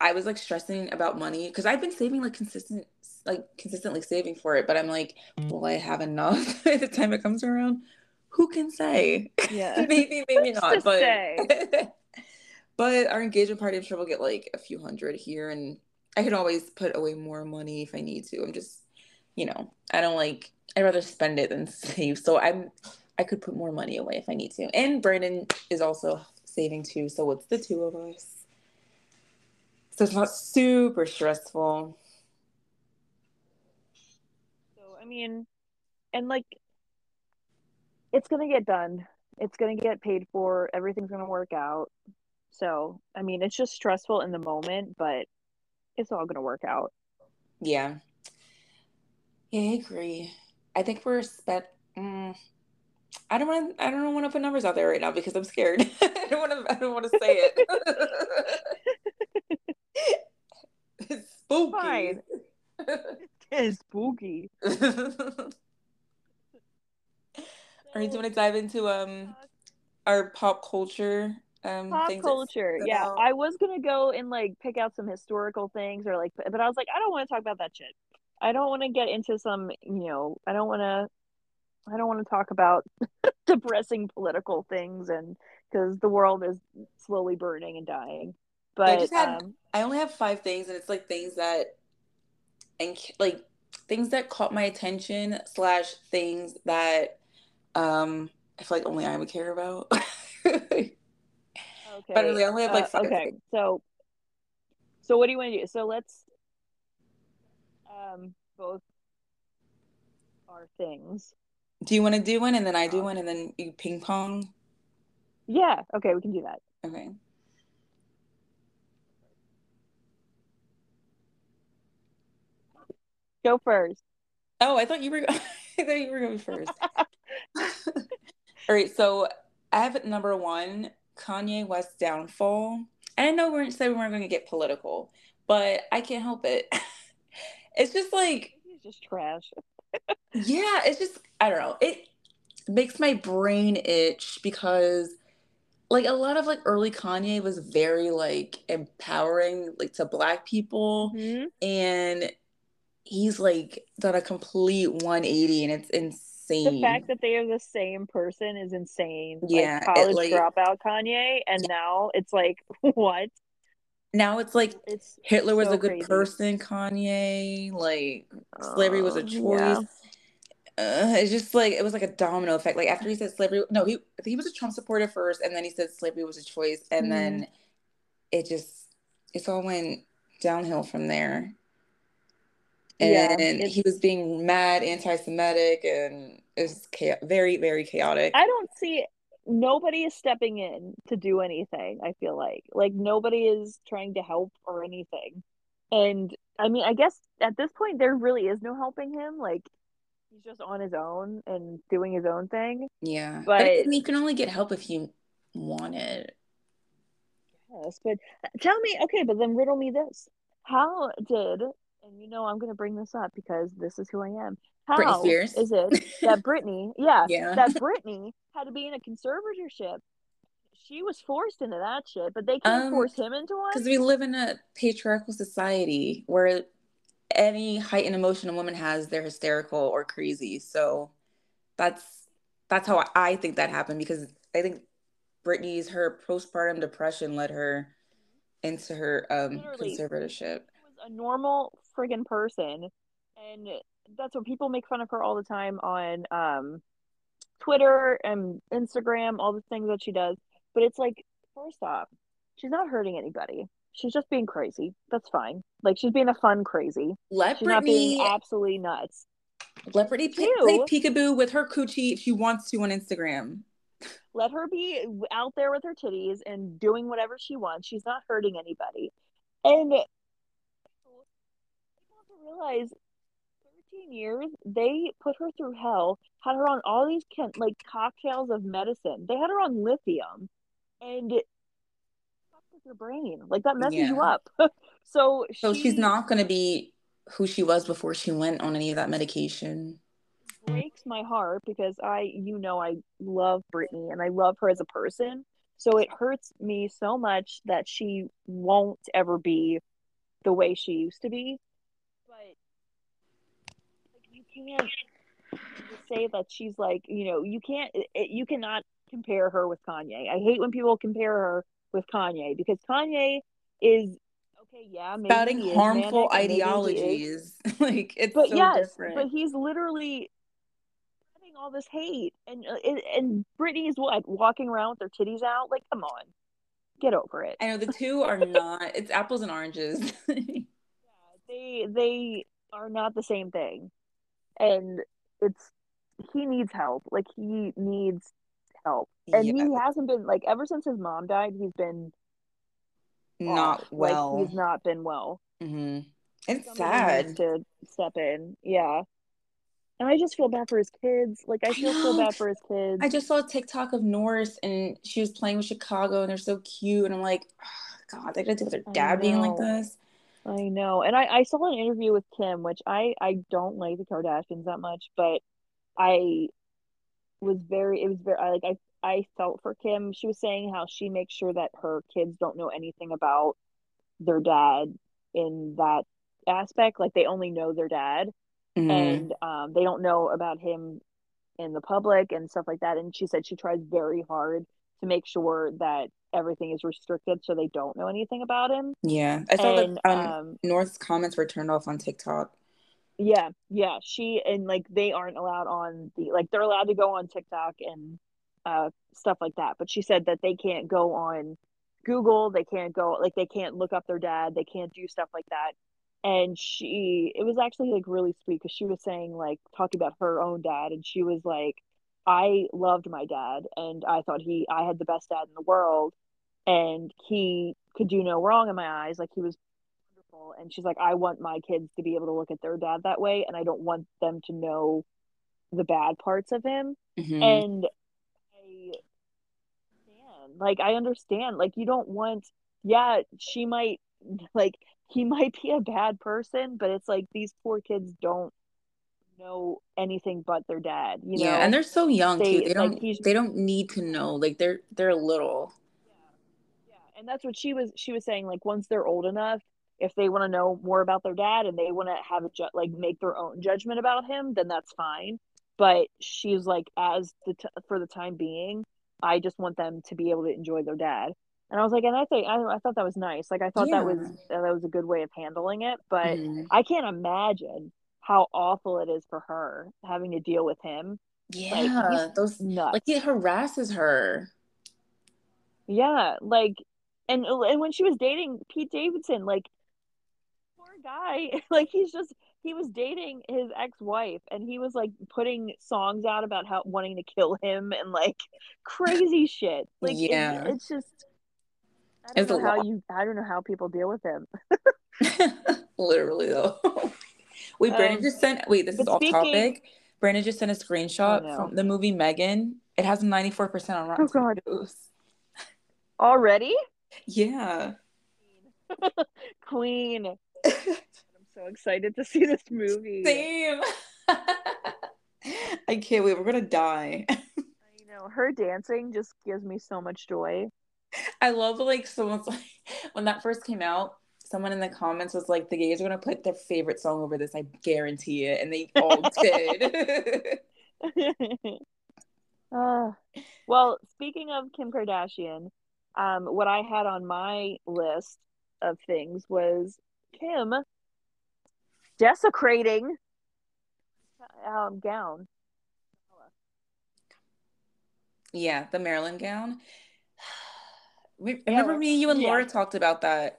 I was like stressing about money because I've been saving like consistent, like consistently saving for it. But I'm like, will I have enough [LAUGHS] by the time it comes around? Who can say? Yeah, [LAUGHS] maybe, maybe not. But [LAUGHS] but our engagement party, I'm sure we'll get like a few hundred here, and I can always put away more money if I need to. I'm just, you know, I don't like. I'd rather spend it than save. So I'm, I could put more money away if I need to. And Brandon is also saving too, so it's the two of us. So it's not super stressful. So I mean, and like, it's gonna get done. It's gonna get paid for. Everything's gonna work out. So I mean, it's just stressful in the moment, but it's all gonna work out. Yeah. Yeah, I agree. I think we're spent. Mm, I don't want. I don't want to put numbers out there right now because I'm scared. [LAUGHS] I don't want to. I don't want to say it. [LAUGHS] it's spooky. Fine. [LAUGHS] it's spooky. All right, do you want to dive into um our pop culture? Um, pop culture, yeah. Out? I was gonna go and like pick out some historical things or like, but I was like, I don't want to talk about that shit. I don't want to get into some, you know, I don't want to I don't want to talk about [LAUGHS] depressing political things and because the world is slowly burning and dying. But I just had um, I only have five things and it's like things that and like things that caught my attention slash things that um I feel like only I would care about. [LAUGHS] okay. But I only have like uh, okay. Things. So so what do you want to do? So let's um both our things. Do you want to do one and then I do uh, one and then you ping pong? Yeah. Okay, we can do that. Okay. Go first. Oh, I thought you were. [LAUGHS] I thought you were going first. [LAUGHS] [LAUGHS] All right, so I have number one, Kanye West downfall. And I know we're saying we weren't going to get political, but I can't help it. it's just like he's just trash yeah, it's just I don't know. It makes my brain itch because like a lot of like early Kanye was very like empowering like to black people mm-hmm. and he's like done a complete 180 and it's insane. The fact that they are the same person is insane. Yeah, like college like, dropout Kanye and yeah. now it's like [LAUGHS] what? Now it's like it's Hitler was so a good crazy. person, Kanye. Like slavery was a choice. Yeah. Uh, it's just like it was like a domino effect. Like after he said slavery, no, he he was a Trump supporter first, and then he said slavery was a choice, and mm. then it just it's all went downhill from there. And yeah, he was being mad, anti-Semitic, and it's cha- very, very chaotic. I don't see nobody is stepping in to do anything i feel like. Like nobody is trying to help or anything. And i mean i guess at this point there really is no helping him. Like he's just on his own and doing his own thing. Yeah. But, but you can only get help if you want it. Yes but uh, tell me okay but then riddle me this. How did and you know i'm going to bring this up because this is who i am how is it [LAUGHS] that Britney, yeah, yeah, that Britney had to be in a conservatorship? She was forced into that shit, but they can't um, force him into one because we live in a patriarchal society where any heightened emotion a woman has, they're hysterical or crazy. So that's that's how I think that happened because I think Britney's her postpartum depression led her into her um conservatorship. A normal friggin' person and that's what people make fun of her all the time on um, Twitter and Instagram, all the things that she does. But it's like, first off, she's not hurting anybody. She's just being crazy. That's fine. Like she's being a fun crazy. Let she's Britney, not being absolutely nuts. Let Britney play, play peekaboo with her coochie if she wants to on Instagram. Let her be out there with her titties and doing whatever she wants. She's not hurting anybody. And people have to realize 13 years, they put her through hell, had her on all these can- like cocktails of medicine. They had her on lithium, and it with your brain. Like that messes yeah. you up. [LAUGHS] so so she, she's not going to be who she was before she went on any of that medication. Breaks my heart because I, you know, I love Britney and I love her as a person. So it hurts me so much that she won't ever be the way she used to be. But like you can't say that she's like, you know, you can't it, you cannot compare her with Kanye. I hate when people compare her with Kanye because Kanye is okay, yeah, maybe spouting harmful ideologies. [LAUGHS] like it's but so yes, different. but he's literally spreading all this hate, and uh, and, and Britney's what walking around with their titties out. Like, come on, get over it. I know the two are [LAUGHS] not. it's apples and oranges. [LAUGHS] yeah, they they are not the same thing, and it's he needs help. Like he needs help, and Yeah. he hasn't been like ever since his mom died. He's been not off. well. Like, he's not been well. hmm It's Somebody sad. to step in. Yeah. And I just feel bad for his kids. Like I I feel so bad for his kids. I just saw a TikTok of Norris and she was playing with Chicago and they're so cute and I'm like, oh, God, they gotta deal with their dad being like this. I know. And I, I saw an interview with Kim, which I, I don't like the Kardashians that much, but I was very it was very I like I I felt for Kim. She was saying how she makes sure that her kids don't know anything about their dad in that aspect. Like they only know their dad Mhm. and um, they don't know about him in the public and stuff like that. And she said she tries very hard to make sure that everything is restricted so they don't know anything about him. Yeah, I saw And that um, um, North's comments were turned off on TikTok. yeah, yeah, she and like they aren't allowed on the like they're allowed to go on TikTok and uh, stuff like that. But she said that they can't go on Google, they can't go like they can't look up their dad, they can't do stuff like that. And she, it was actually like really sweet because she was saying like talking about her own dad, and she was like, I loved my dad, and I thought he, I had the best dad in the world, and he could do no wrong in my eyes. Like he was wonderful, and she's like, I want my kids to be able to look at their dad that way, and I don't want them to know the bad parts of him Mhm. and I understand. Like I understand. Like you don't want yeah, she might like he might be a bad person, but it's like these poor kids don't know anything but their dad, you yeah, know. and they're so young they- too. They don't. he's- they don't need to know. Like they're they're little. Yeah, and that's what she was she was saying like once they're old enough if they want to know more about their dad and they want to have a ju- like make their own judgment about him then that's fine but she's like as the t- for the time being i just want them to be able to enjoy their dad and i was like and i think i, I thought that was nice like i thought that was that was a good way of handling it but Mhm. i can't imagine how awful it is for her having to deal with him Yeah, those nuts like he harasses her. Yeah, like, and and when she was dating Pete Davidson, like, poor guy, [LAUGHS] like he's just he was dating his ex-wife, and he was like putting songs out about how wanting to kill him and like crazy [LAUGHS] shit. Like, it- Yeah. it's just. I don't It's know how lot. you. I don't know how people deal with him. [LAUGHS] Literally though. Wait, Brandon Um, just sent. Wait, this is off speaking- topic. Brandon just sent a screenshot Oh, from the movie M3GAN. It has ninety four percent on Rotten Oh, God. Tomatoes. Already, Yeah. [LAUGHS] Queen. [LAUGHS] I'm so excited to see this movie. Same. [LAUGHS] I can't wait. We're gonna die. You know, her dancing just gives me so much joy. I love like someone's like when that first came out. Someone in the comments was like, "The gays are gonna put their favorite song over this. I guarantee it," and they all [LAUGHS] did. uh, [LAUGHS] well, speaking of Kim Kardashian, um, what I had on my list of things was Kim desecrating um, gown. yeah, the Marilyn gown. [SIGHS] We, Yeah, remember me, you and yeah. Laura talked about that.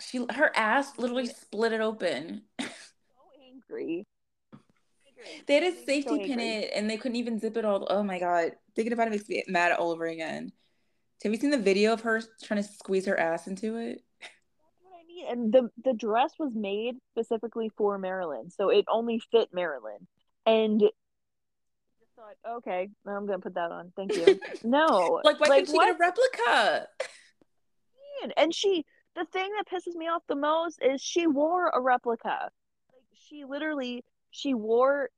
She, her ass literally split it open. So angry. They had a me so safety pin angry. it, and they couldn't even zip it all. Oh my god, thinking about it makes me mad all over again. Have you seen the video of her trying to squeeze her ass into it? That's what I mean. And the the dress was made specifically for Marilyn, so it only fit Marilyn. And I just thought, okay, I'm gonna put that on. Thank you. [LAUGHS] No, Like, why couldn't she what? get a replica? And she, the thing that pisses me off the most is she wore a replica. Like she literally, she wore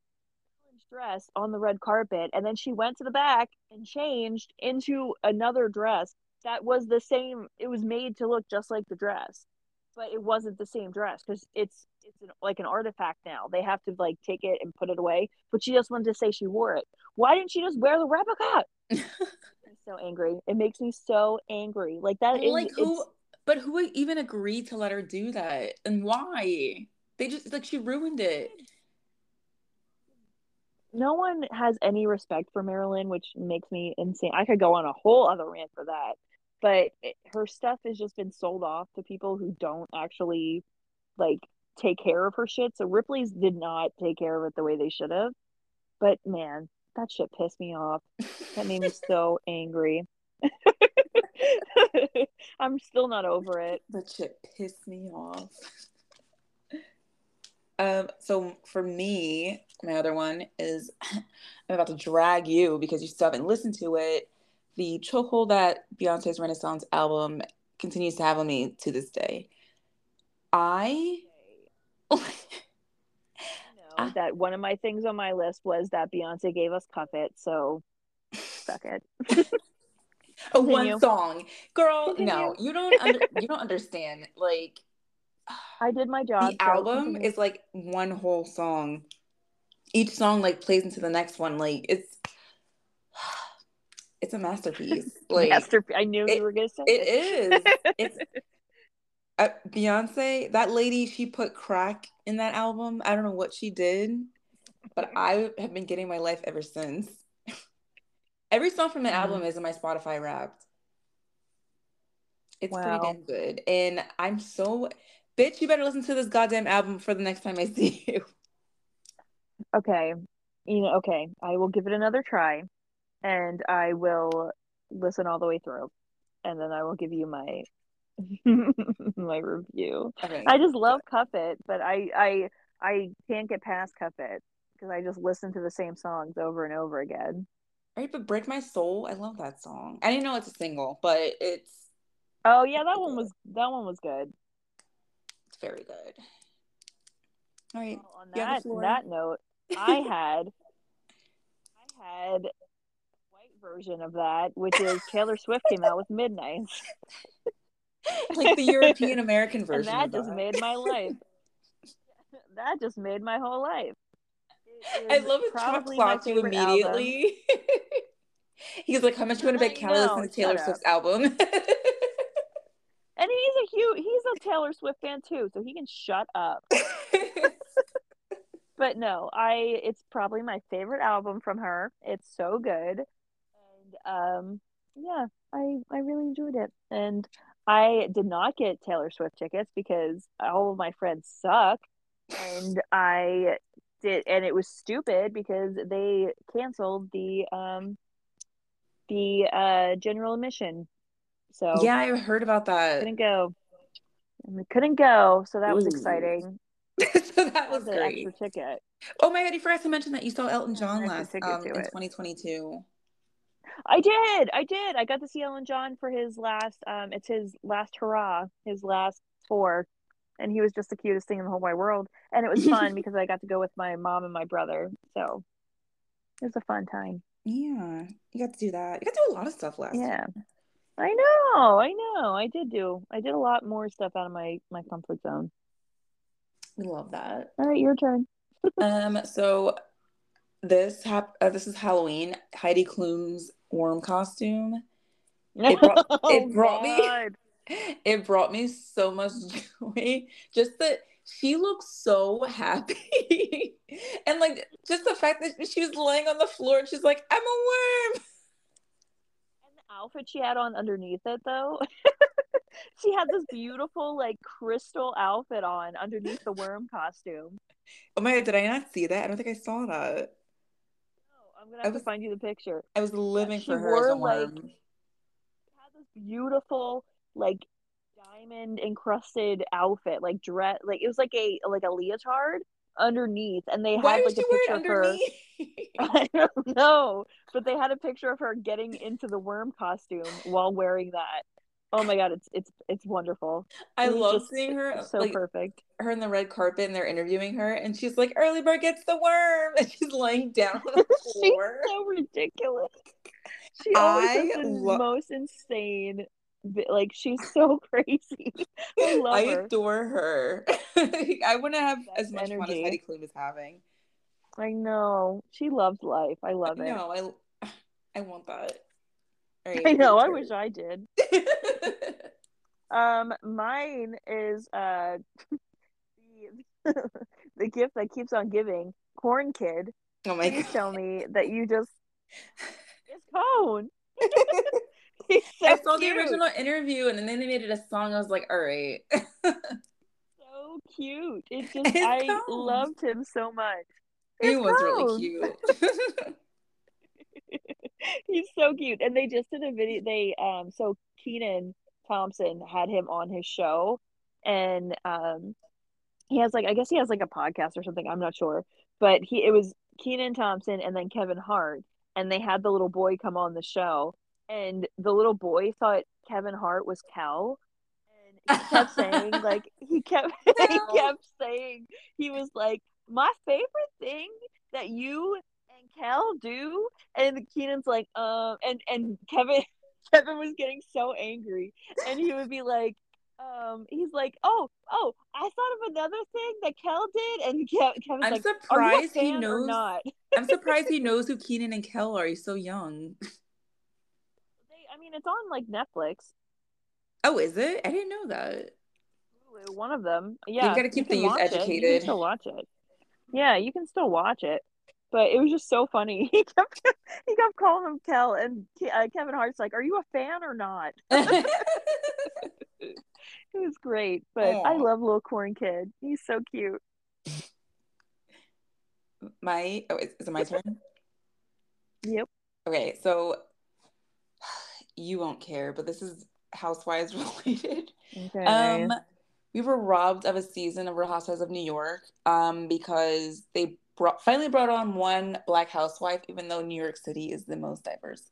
dress on the red carpet, and then she went to the back and changed into another dress that was the same. It was made to look just like the dress. but it wasn't the same dress because it's it's an, like an artifact now. They have to like take it and put it away. But she just wanted to say she wore it. Why didn't she just wear the replica? [LAUGHS] I'm so angry. It makes me so angry. Like that is like who but who would even agree to let her do that? And why? They just like she ruined it. No one has any respect for Marilyn, which makes me insane. I could go on a whole other rant for that. But it, her stuff has just been sold off to people who don't actually like take care of her shit. So Ripley's did not take care of it the way they should have. But man, that shit pissed me off. That made me [LAUGHS] so angry. [LAUGHS] [LAUGHS] I'm still not over it. That shit pissed me off. Um, so for me, my other one is [LAUGHS] I'm about to drag you because you still haven't listened to it. The chokehold that Beyonce's Renaissance album continues to have on me to this day. I [LAUGHS] know that one of my things on my list was that Beyonce gave us Cuff It, so suck it. Oh, [LAUGHS] one song, girl. Continue. No, you don't. Under, [LAUGHS] you don't understand. Like, I did my job. The so album continue. is like one whole song. Each song like plays into the next one. Like it's. [SIGHS] It's a masterpiece. [LAUGHS] Like masterpiece. I knew it, you were gonna say it. It is. It's uh, Beyonce, that lady, she put crack in that album. I don't know what she did, but I have been getting my life ever since. Every song from the mm-hmm. album is in my Spotify wrapped. It's wow. pretty damn good. And I'm so bitch, you better listen to this goddamn album for the next time I [LAUGHS] see you. Okay. You know, okay. I will give it another try and I will listen all the way through. And then I will give you my [LAUGHS] my review. Okay. I just love Cuff It, but I I I can't get past Cuff It because I just listen to the same songs over and over again. Right, but Break My Soul, I love that song. I didn't know it's a single, but it's Oh yeah, that one was that one was good. It's very good. All right. Well, on that that note, [LAUGHS] I had I had white version of that, which is Taylor Swift came out with Midnight. [LAUGHS] like the European American [LAUGHS] version. And that just that. made my life. that just made my whole life. I love it. Chuck clocked you immediately. [LAUGHS] He's like, "How much do you want to bet Callie listen to Taylor Swift's album?" [LAUGHS] and he's a huge, he's a Taylor Swift fan too, so he can shut up. [LAUGHS] but no, I it's probably my favorite album from her. It's so good, and um, yeah, I I really enjoyed it, and I did not get Taylor Swift tickets because all of my friends suck. And I did and it was stupid because they canceled the um the uh general admission. So Yeah, I heard about that. Couldn't go. And we couldn't go, so that Ooh. was exciting. [LAUGHS] so that was great. Extra ticket. Oh my god, you forgot to mention that you saw Elton John last um, in 2022. I did. I did. I got to see Elton John for his last um it's his last hurrah, his last tour. And he was just the cutest thing in the whole wide world. And it was [LAUGHS] fun because I got to go with my mom and my brother. So it was a fun time. Yeah. You got to do that. You got to do a lot of stuff last Yeah. Time. I know. I know. I did do. I did a lot more stuff out of my my comfort zone. We love that. All right, your turn. [LAUGHS] um so this hap- uh, this is Halloween. Heidi Klum's worm costume. It brought, it [LAUGHS] oh, brought me it brought me so much [LAUGHS] joy. Just that she looks so happy. [LAUGHS] and like just the fact that she was laying on the floor and she's like, I'm a worm. [LAUGHS] And the outfit she had on underneath it though. she had this beautiful like crystal outfit on underneath the worm costume. Oh my god, did I not see that? I don't think I saw that. Oh, I'm gonna have was, to find you the picture. I was living for her wore, like, had this beautiful like diamond encrusted outfit, like dress, like it was like a like a leotard underneath, and they Why had like a picture of her. [LAUGHS] I don't know, but they had a picture of her getting into the worm costume while wearing that. Oh my god, it's it's it's wonderful. I love seeing her so like, perfect. Her in the red carpet and they're interviewing her and she's like, Early bird gets the worm [LAUGHS] and she's laying down on the [LAUGHS] floor. so ridiculous. She always I has the lo- most insane like she's [LAUGHS] so crazy. I love I her. adore her. [LAUGHS] I want to have Best as much fun as. Heidi Klum is having. I know she loves life. I love it. No, I [SIGHS] I want that. [LAUGHS] Right, I know. I wish. I did. Um, mine is uh the the gift that keeps on giving. Corn Kid. oh my Please god. tell me that you just it's Cone. So I saw the original interview and then they made it a song. I was like, all right. [LAUGHS] So cute. It just It's I Cone. loved him so much. he It's was really cute. [LAUGHS] [LAUGHS] He's so cute. And they just did a video they um so Kenan Thompson had him on his show and um he has like I guess he has like a podcast or something, I'm not sure. But he it was Kenan Thompson and then Kevin Hart and they had the little boy come on the show and the little boy thought Kevin Hart was Kel and he kept [LAUGHS] saying like he kept [LAUGHS] he kept saying he was like my favorite thing that you and Kel do and Kenan's like um and and Kevin [LAUGHS] Kevin was getting so angry and he would be like um he's like oh oh I thought of another thing that Kel did and Ke- Kevin's I'm like are you a surprised he knows. not I'm surprised he knows who Kenan and Kel are. He's so young. Mean it's on like Netflix Oh, is it? I didn't know that. One of them yeah You gotta keep you the youth watch it. you can educated. still watch it yeah you can still watch it but it was just so funny [LAUGHS] he kept he kept calling him Kel and uh, Kevin Hart's like are you a fan or not [LAUGHS] [LAUGHS] It was great, but I love little corn kid. He's so cute. my oh, is, is it my turn? Yep. Okay, so you won't care, but this is Housewives [LAUGHS] related. Okay. Um, we were robbed of a season of Real Housewives of New York um, because they brought, finally brought on one black housewife, even though New York City is the most diverse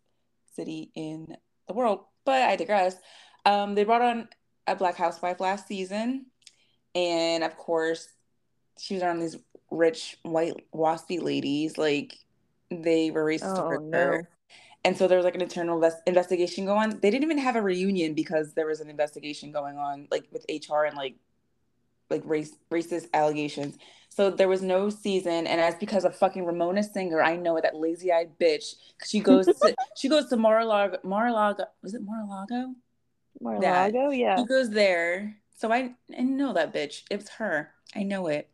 city in the world. But I digress. Um, they brought on a black housewife last season, and of course, she was around these rich white waspy ladies. Like they were racist Oh, no. And so there was like an internal invest- investigation going on. They didn't even have a reunion because there was an investigation going on, like with HR and like like race racist allegations. So there was no season, and that's because of fucking Ramona Singer. I know it, that lazy eyed bitch. She goes to [LAUGHS] she goes to Mar-a-Lago. Mar-a-Lago was it Mar-a-Lago? Mar-a-Lago, yeah. She goes there. So I I know that bitch. It's her. I know it.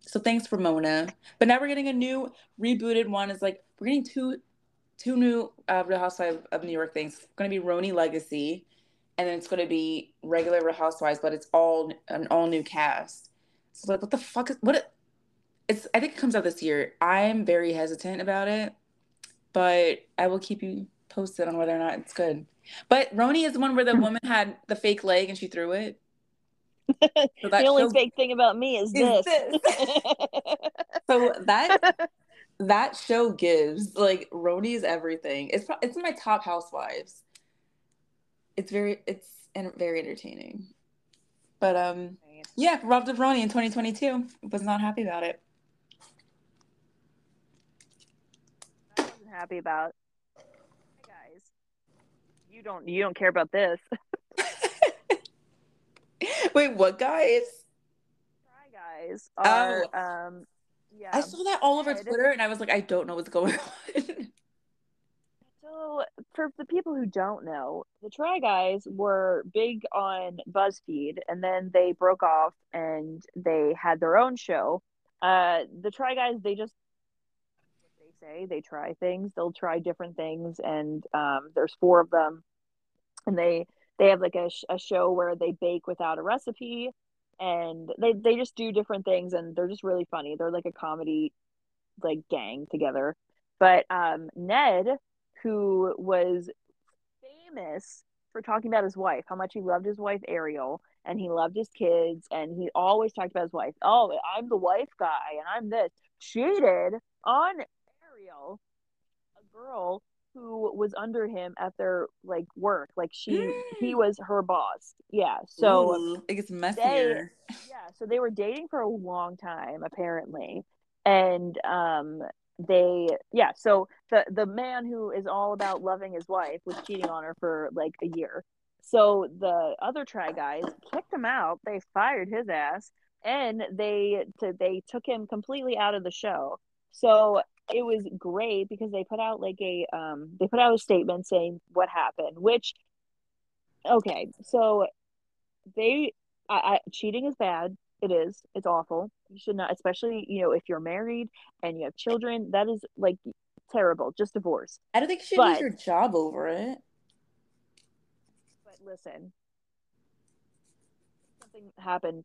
So thanks, Ramona. But now we're getting a new rebooted one. It's like we're getting two two new uh, Real Housewives of New York things. It's gonna be RHONY Legacy, and then it's gonna be regular Real Housewives, but it's all an all new cast. So like, what the fuck is what? It, it's I think it comes out this year. I'm very hesitant about it, but I will keep you posted on whether or not it's good. But RHONY is the one where the woman had the fake leg and she threw it. [LAUGHS] So the only fake thing about me is, Is this. [LAUGHS] So that [LAUGHS] that show gives like RHONY is everything. It's pro- it's in my top housewives. It's very it's en- very entertaining. But um yeah, robbed of RHONY in 2022. Was not happy about it. I wasn't happy about. Hey guys, you don't you don't care about this. [LAUGHS] [LAUGHS] Wait, what guys? Try guys are um yeah. I saw that all over Ed. Twitter and I was like, I don't know what's going [LAUGHS] on. So, for the people who don't know, the Try Guys were big on BuzzFeed, and then they broke off and they had their own show. Uh, the Try Guys, they just they say they try things. They'll try different things, and um, there's four of them, and they they have like a, sh- a show where they bake without a recipe, and they they just do different things, and they're just really funny. They're like a comedy like gang together. But um, Ned who was famous for talking about his wife, how much he loved his wife Ariel, and he loved his kids, and he always talked about his wife. Oh, I'm the wife guy, and I'm this. Cheated on Ariel, a girl who was under him at their like work. Like she, he was her boss. Yeah. So Ooh, it gets messier. yeah, so they were dating for a long time apparently. And um they yeah, so the the man who is all about loving his wife was cheating on her for like a year. So the other try guys kicked him out. They fired his ass, and they they took him completely out of the show. So it was great because they put out like a um they put out a statement saying what happened, which okay, so they I, I cheating is bad. It is. It's awful. You should not, especially you know if you're married and you have children. That is like terrible. Just divorce. I don't think you should but, lose your job over it. But listen, something happened.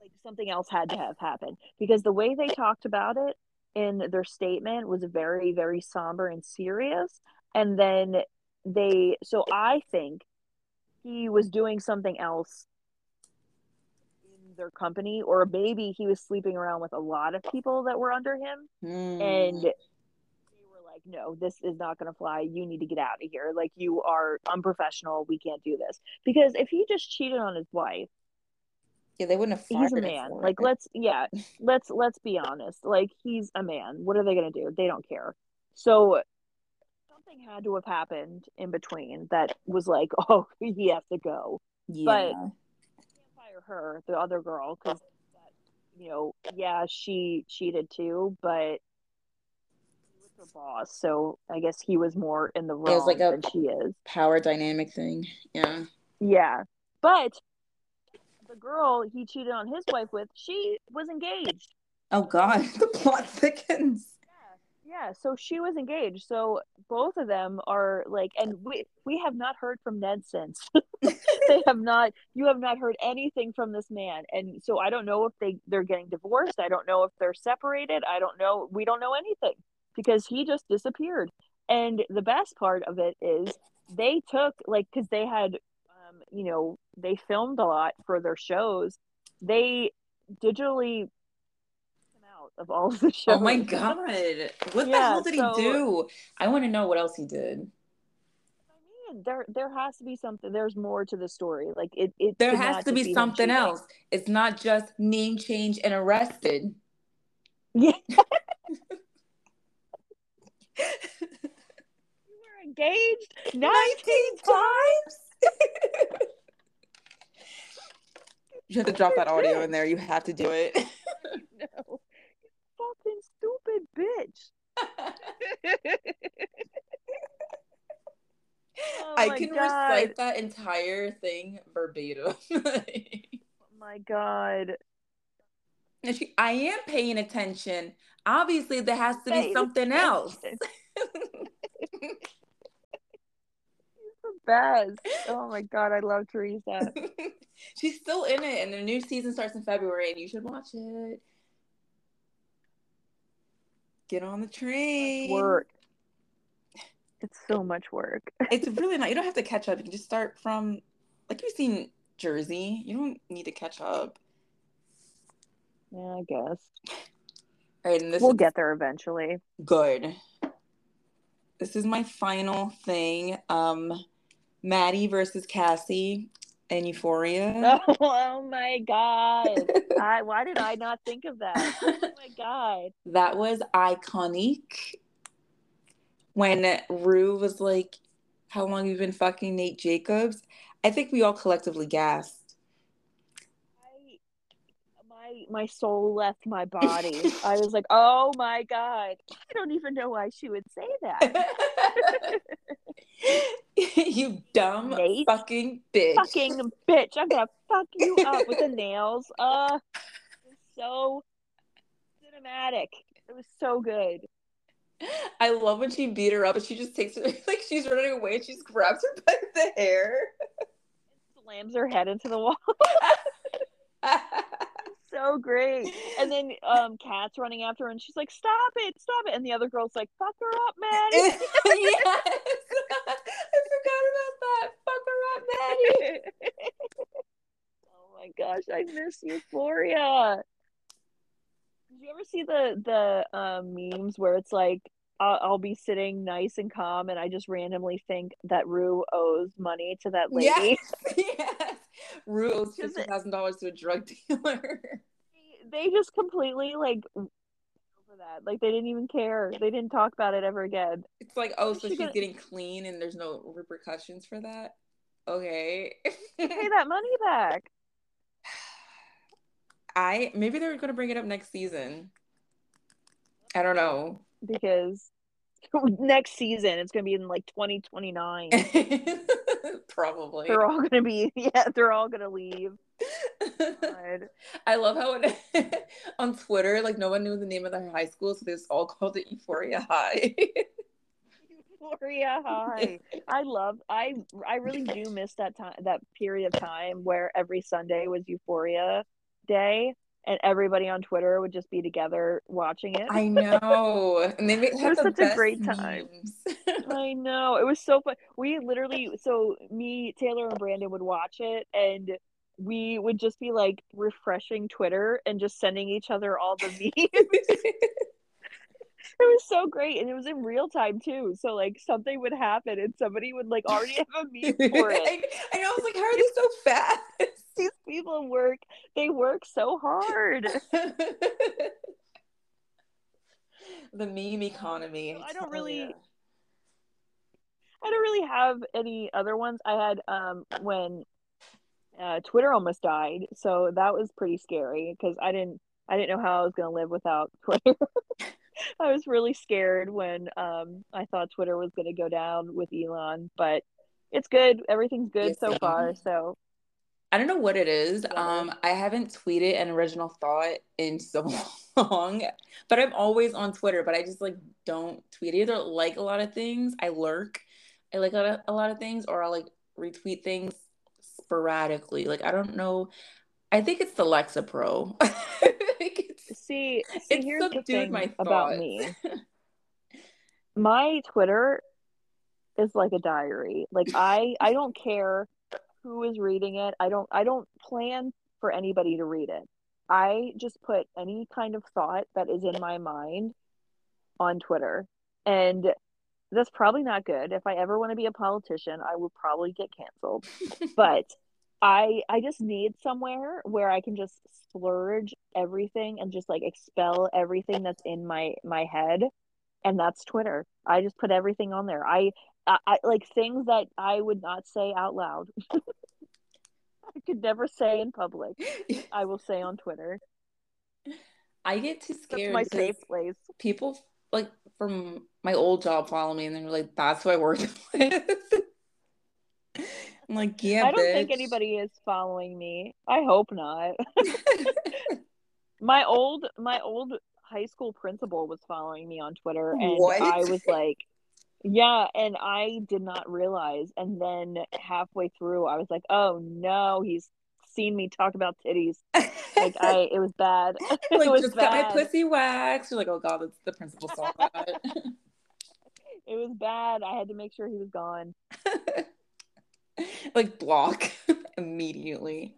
Like something else had to have happened because the way they talked about it in their statement was very, very somber and serious. And then they, so I think he was doing something else in their company, or maybe he was sleeping around with a lot of people that were under him. Mm. And like, no, this is not going to fly. You need to get out of here. Like, you are unprofessional. We can't do this. Because if he just cheated on his wife, yeah, they wouldn't have. He's a man. Like, let's yeah, [LAUGHS] let's let's be honest. Like, he's a man. What are they gonna do? They don't care. So something had to have happened in between that was like, [LAUGHS] oh, he has to go. Yeah. But I can't fire her, the other girl, because you know, yeah, she cheated too, but her boss, so I guess he was more in the wrong it was like a than she is. Power dynamic thing. Yeah. Yeah. But the girl he cheated on his wife with, she was engaged. Oh God, [LAUGHS] the plot thickens. Yeah, so she was engaged. So both of them are like, and we we have not heard from Ned since. [LAUGHS] they [LAUGHS] have not. You have not heard anything from this man, and so I don't know if they they're getting divorced. I don't know if they're separated. I don't know. We don't know anything because he just disappeared. And the best part of it is they took like because they had um, you know, they filmed a lot for their shows. They digitally came out of all of [LAUGHS] the shows. Oh my god! What yeah, the hell did so, he do? I want to know what else he did. I mean, there there has to be something. There's more to the story. Like it. it there has to be something else. It's not just name change and arrested. Yeah. [LAUGHS] you were engaged 19, 19 times [LAUGHS] you have to drop that audio in there. You have to do it. no. Fucking stupid bitch. oh I can god. recite that entire thing verbatim. oh [LAUGHS] my god. She, I am paying attention. Obviously, there has to be something else [LAUGHS] [LAUGHS] best. [LAUGHS] Oh my god, I love Teresa. [LAUGHS] She's still in it, and the new season starts in February, and you should watch it. Get on the train. Work. It's so much work. [LAUGHS] it's really not. You don't have to catch up. You can just start from, like you've seen Jersey. You don't need to catch up. Yeah, I guess. All right, and this we'll is... get there eventually. Good. This is my final thing. Um, Maddie versus Cassie and Euphoria. Oh, [LAUGHS] oh my god! I, why did I not think of that? [LAUGHS] Oh my god! That was iconic. When Rue was like, "How long have you been fucking Nate Jacobs?" I think we all collectively gasped. I, my soul left my body. I was like, [LAUGHS] "Oh my god!" I don't even know why she would say that. [LAUGHS] you dumb Nate, fucking bitch. Fucking bitch. I'm gonna fuck you up with the [LAUGHS] nails. Uh so cinematic. It was so good. I love when she beat her up and she just takes her like she's running away and she just grabs her by the hair. slams her head into the wall so great. And then um Kat's running after her and she's like, Stop it, stop it. And the other girl's like, Fuck her up, Maddie. [LAUGHS] yes. [LAUGHS] I forgot about that. Fuck her up, Maddie. [LAUGHS] oh my gosh, I miss Euphoria. Did you ever see the the um, memes where it's like I'll, I'll, be sitting nice and calm, and I just randomly think that Rue owes money to that lady. Yes, [LAUGHS] yes. Rue owes fifty thousand dollars to a drug dealer. [LAUGHS] They just completely like over that. Like they didn't even care. They didn't talk about it ever again. It's like, oh, so she's gonna... getting clean, and there's no repercussions for that. Okay. Pay that money back. [SIGHS] I maybe they're gonna bring it up next season. I don't know. Because [LAUGHS] next season it's gonna be in like 2029. [LAUGHS] Probably. They're all gonna be [LAUGHS] yeah, they're all gonna leave. God. I love how it on Twitter, like no one knew the name of their high school, so they just all called it Euphoria High. Euphoria High. I love I I really do miss that time that period of time where every Sunday was Euphoria Day and everybody on Twitter would just be together watching it. I [LAUGHS] know. And they made it was the such a great time. [LAUGHS] I know. It was so fun. We literally so me, Taylor and Brandon would watch it and we would just be like refreshing Twitter and just sending each other all the [LAUGHS] memes. it was so great and it was in real time too. So like something would happen and somebody would like already have a meme for it. I, I know. I was like, how are they so fast? These people work they work so hard. [LAUGHS] the meme economy. I don't really- ya. I don't really have any other ones. I had um when uh, Twitter almost died, so that was pretty scary because I didn't I didn't know how I was gonna live without [LAUGHS] Twitter. I was really scared when um I thought Twitter was gonna go down with Elon, but it's good. Everything's good Yes, so far. So I don't know what it is. Um, I haven't tweeted an original thought in so [LAUGHS] long, but I'm always on Twitter. But I just like don't tweet. I either like a lot of things, I lurk. I like a lot of, a lot of things, or I'll like retweet things sporadically. Like I don't know. I think it's the Lexapro. [LAUGHS] It's, see, see it's here's the thing my about me. [LAUGHS] My Twitter is like a diary. Like I I don't care who is reading it. I don't I don't plan for anybody to read it. I just put any kind of thought that is in my mind on Twitter. And that's probably not good. If I ever want to be a politician, I will probably get canceled. [LAUGHS] but I I just need somewhere where I can just splurge everything and just like expel everything that's in my my head and that's Twitter. I just put everything on there. I I, I like things that I would not say out loud. [LAUGHS] I could never say in public. I will say on Twitter. I get too That's scared my because safe place. people like from my old job follow me and they're like, "That's who I work [LAUGHS] with." I'm like, "Yeah, I don't think anybody is following me. I hope not. [LAUGHS] my old my old high school principal was following me on Twitter and What? I was like yeah, and I did not realize and then halfway through I was like, "Oh no, he's seen me talk about titties." Like [LAUGHS] I it was bad. [LAUGHS] it like was just got my bad. pussy waxed. You're like, oh god, that's the principal saw that. [LAUGHS] It was bad. I had to make sure he was gone. like block immediately.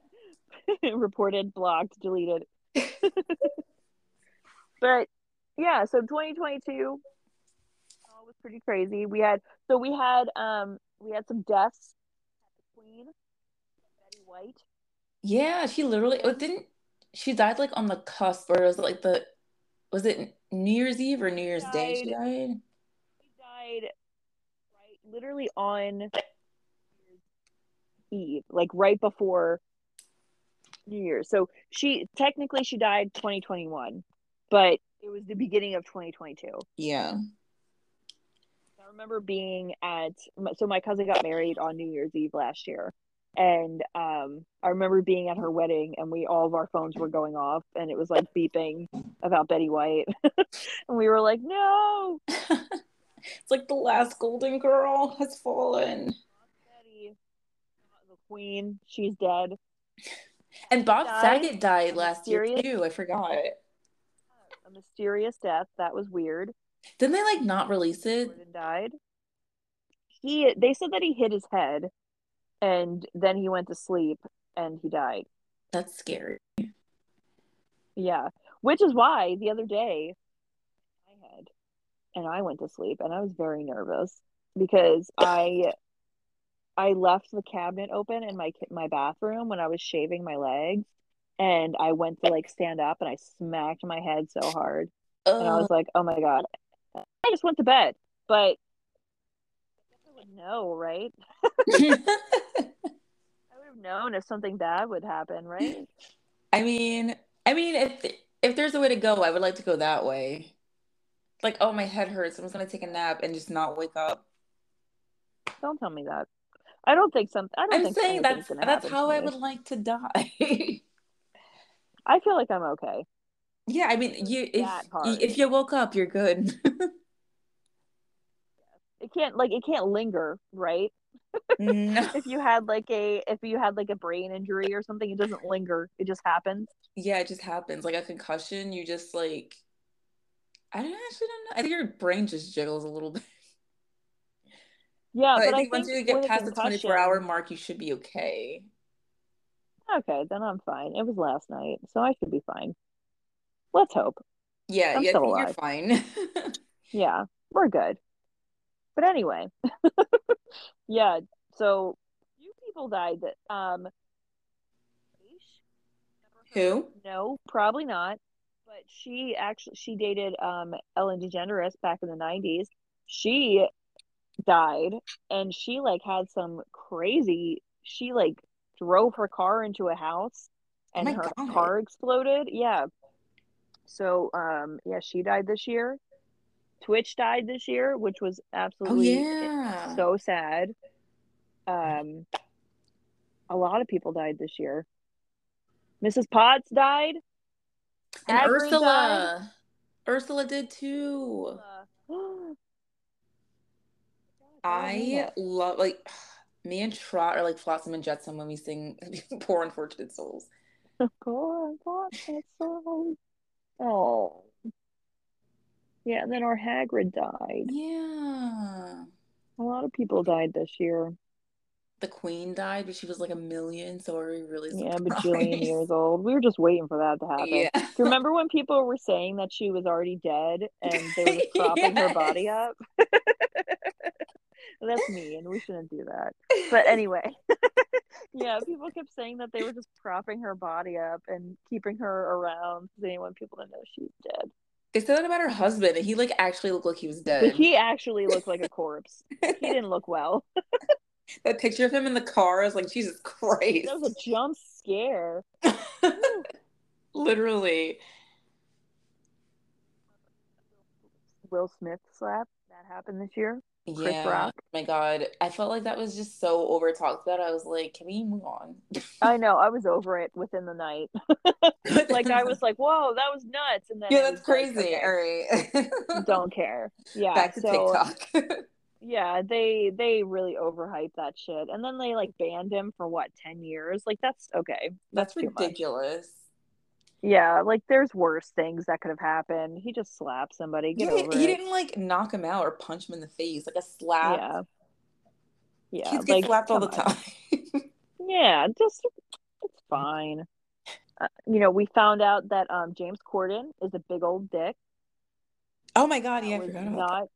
Reported, blocked, deleted. but yeah, so 2022 uh, was pretty crazy. We had so we had um we had some deaths. The Queen, Betty White. Yeah, she literally it didn't she died like on the cusp or was it like the was it New Year's Eve or New Year's Day she died? She died right literally on Eve, like right before New Year's. So she technically she died 2021, but it was the beginning of 2022. Yeah. I remember being at so my cousin got married on New Year's Eve last year. And um, I remember being at her wedding, and we all of our phones were going off, and it was like beeping about Betty White, [LAUGHS] and we were like, "No, [LAUGHS] it's like the last golden girl has fallen. Betty, the queen, she's dead." And Bob Died? Saget died last year too. I forgot. A mysterious death that was weird. Didn't they like not release it? Jordan died. He they said that he hit his head, and then he went to sleep, and he died. That's scary. Yeah, which is why the other day I had, and I went to sleep, and I was very nervous because I I left the cabinet open in my my bathroom when I was shaving my legs, and I went to like stand up, and I smacked my head so hard, and I was like, oh my god, I just went to bed, but [LAUGHS] I guess I would know, right? known if something bad would happen, right? [LAUGHS] I mean, I mean, if if there's a way to go, I would like to go that way. Like, oh, my head hurts. I'm just gonna take a nap and just not wake up. Don't tell me that. I don't think some. I don't I'm think saying that's that's how I would like to die. [LAUGHS] I feel like I'm okay. yeah, I mean, you if if you woke up, you're good. It can't like it can't linger, right? no. [LAUGHS] If you had like a if you had like a brain injury or something, it doesn't linger. It just happens. Yeah, it just happens. Like a concussion, you just like I don't actually don't know. I think your brain just jiggles a little bit. Yeah, But but I I think once think you get past the 24 hour mark, you should be okay. Okay, then I'm fine. It was last night, so I should be fine. Let's hope. Yeah, I'm yeah, still you're fine. [LAUGHS] Yeah, we're good. But anyway, [LAUGHS] yeah. So few people died. That um, Who? no, probably not. But she actually she dated um Ellen DeGeneres back in the '90s. She died, and she like had some crazy. She like drove her car into a house, and my her God. car exploded. Yeah. So um yeah, she died this year. Twitch died this year, which was Oh absolutely yeah. so sad. Um, a lot of people died this year. Mrs. Potts died. and Ursula. Ursula did too. [GASPS] I love like me and Trot are like Flotsam and Jetsam when we sing [LAUGHS] Poor Unfortunate Souls. Poor unfortunate soul. Oh. Yeah, and then our Hagrid died. Yeah. A lot of people died this year. The Queen died, but she was like a million, so are we really Yeah, [LAUGHS] surprised? bajillion years old. We were just waiting for that to happen. Yeah. Do you remember when people were saying that she was already dead and they were propping [LAUGHS] her body up? [LAUGHS] That's me, and We shouldn't do that. But anyway, yeah, people kept saying that they were just propping her body up and keeping her around because they didn't want people to know she was dead. They said that about her husband, and he like actually looked like he was dead. he actually looked like a [LAUGHS] corpse. He didn't look well. [LAUGHS] that picture of him in the car is like Jesus Christ. That was a jump scare. [LAUGHS] Literally. Will Smith slap that happened this year. Chris Yeah. Rock. Oh my God. I felt like that was just so over talked about. I was like, can we move on? I [LAUGHS] know. I was over it within the night. [LAUGHS] like I was like, "Whoa, that was nuts!" And then Yeah, that's was like, crazy. okay, All right. Don't care. [LAUGHS] Yeah. Back to so, TikTok. Yeah, they they really overhyped that shit, and then they like banned him for what ten years. Like that's okay. That's much. ridiculous. Yeah, like there's worse things that could have happened. He just slapped somebody. Get Yeah, over he it. didn't like knock him out or punch him in the face. Like a slap. Yeah. Yeah. Kids get like, slapped all the time. [LAUGHS] Yeah, just it's fine. Uh, you know, we found out that um James Corden is a big old dick. oh my God, yeah, I forgot about not.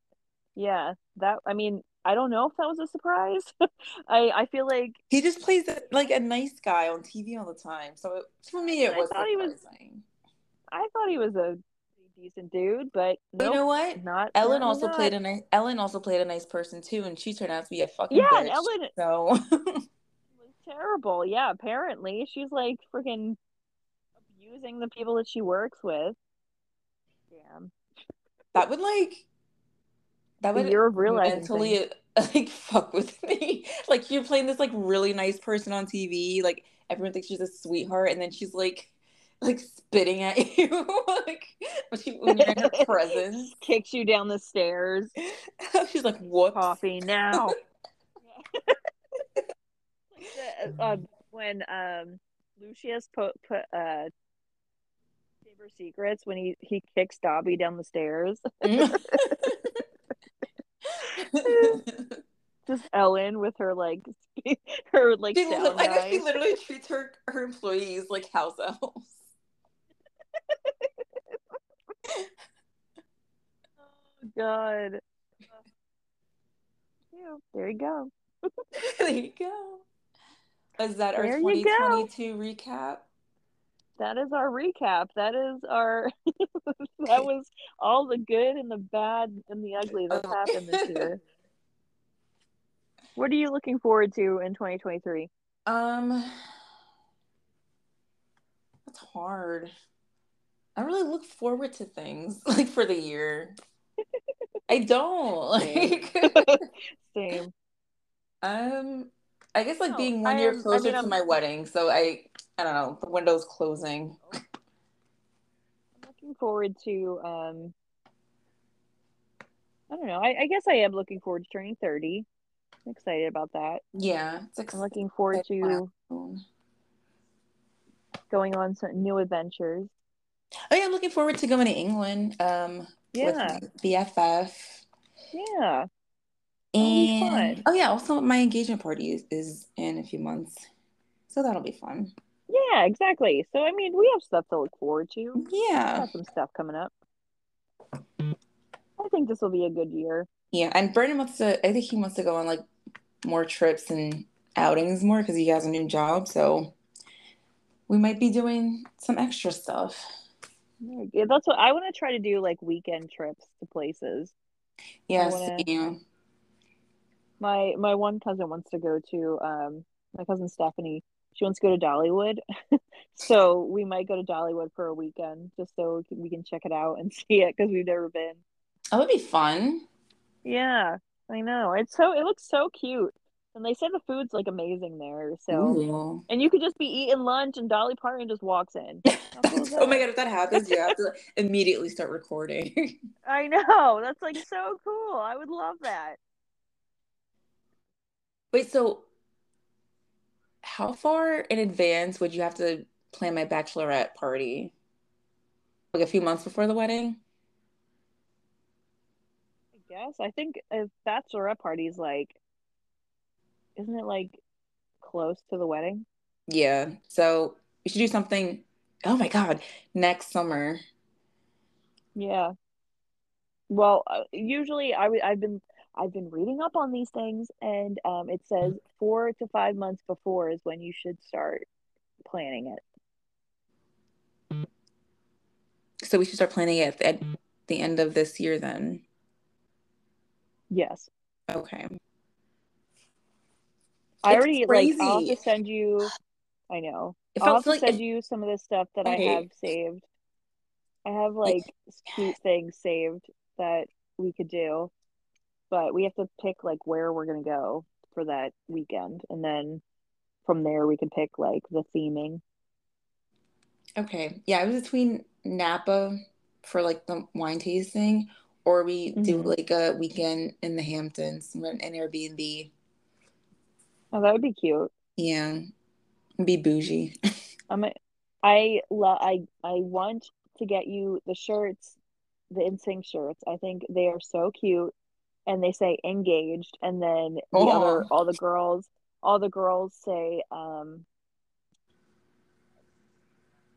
Yeah, that. I mean, I don't know if that was a surprise. [LAUGHS] I I feel like He just plays like a nice guy on TV all the time. So it, for me, it I was thought he was- I thought he was a decent dude, but nope, you know what? not Ellen also not. played a nice. Ellen also played a nice person too, and she turned out to be a fucking Yeah, bitch. and Ellen So [LAUGHS] was terrible. Yeah, apparently she's like freaking abusing the people that she works with. Damn. that would like that The would year of realizing mentally [LAUGHS] like fuck with [LAUGHS] me. Like you're playing this like really nice person on TV, like everyone thinks she's a sweetheart, and then she's like like spitting at [LAUGHS] you like when, she, when you're in her presence. Kicks you down the stairs. she's like, what Coffee now. The, uh, when um Lucius put put uh Chamber Secrets when he he kicks Dobby down the stairs. Just Ellen with her like [LAUGHS] her like She, I she literally treats her her employees like house elves. [LAUGHS] Oh, God. Yeah, there you go. there you go. Is that our There you 2022 recap? That is our recap. That is our [LAUGHS] that was all the good and the bad and the ugly that Oh. happened this year. What are you looking forward to in 2023? Um, that's hard. I really look forward to things [LAUGHS] like for the year. I don't [LAUGHS] Same. like. [LAUGHS] Same. um, I guess like No, being one I year am- I closer mean, to I'm- my wedding, so I I don't know the window's closing. I'm looking forward to um I don't know. I, I guess I am looking forward to turning 30. I'm excited about that. Yeah, I'm looking forward to going on some new adventures. Oh yeah, I'm looking forward to going to England. Um, Yeah. my BFF. Yeah. And oh yeah, also my engagement party is, is in a few months, so that'll be fun. Yeah, exactly. So I mean, we have stuff to look forward to. Yeah, some stuff coming up. I think this will be a good year. yeah. And Brandon wants to. I think he wants to go on like more trips and outings more because he has a new job. So we might be doing some extra stuff. Yeah, that's what I want to try to do like weekend trips to places. Yes, wanna- yeah. My my one cousin wants to go to um my cousin Stephanie. She wants to go to Dollywood. [LAUGHS] so we might go to Dollywood for a weekend just so we can, we can check it out and [LAUGHS] see it because we've never been. That would be fun. Yeah, I know. It's so it looks so cute. And they say the food's like amazing there. So Ooh. and you could just be eating lunch and Dolly Parton just walks in. [LAUGHS] oh my god, if that happens, you have to immediately start recording. [LAUGHS] I know. That's like so cool. I would love that. Wait, so how far in advance would you have to plan my bachelorette party? Like a few months before the wedding? Guess. I think a bachelorette party is like, isn't it like close to the wedding? Yeah. So we should do something. Oh my God, next summer. Yeah. Well, uh, usually I w- I've been I've been reading up on these things, and um, it says four to five months before is when you should start planning it. So we should start planning it at the end of this year then. Yes, Okay. I It's already like I'll have to send you. I know. It I'll have to like send it- you some of the stuff that I have saved. I have like cute things saved that we could do, but we have to pick like where we're gonna go for that weekend, and then from there we can pick like the theming. Okay. Yeah, I was between Napa for like the wine tasting, or we do Mhm. like a weekend in the Hamptons, rent an Airbnb. Oh, that would be cute. Yeah. Be bougie. [LAUGHS] I'm. I love. I I want to get you the shirts, the NSYNC shirts. I think they are so cute, and they say engaged, and then the Oh. other all the girls, all the girls say um,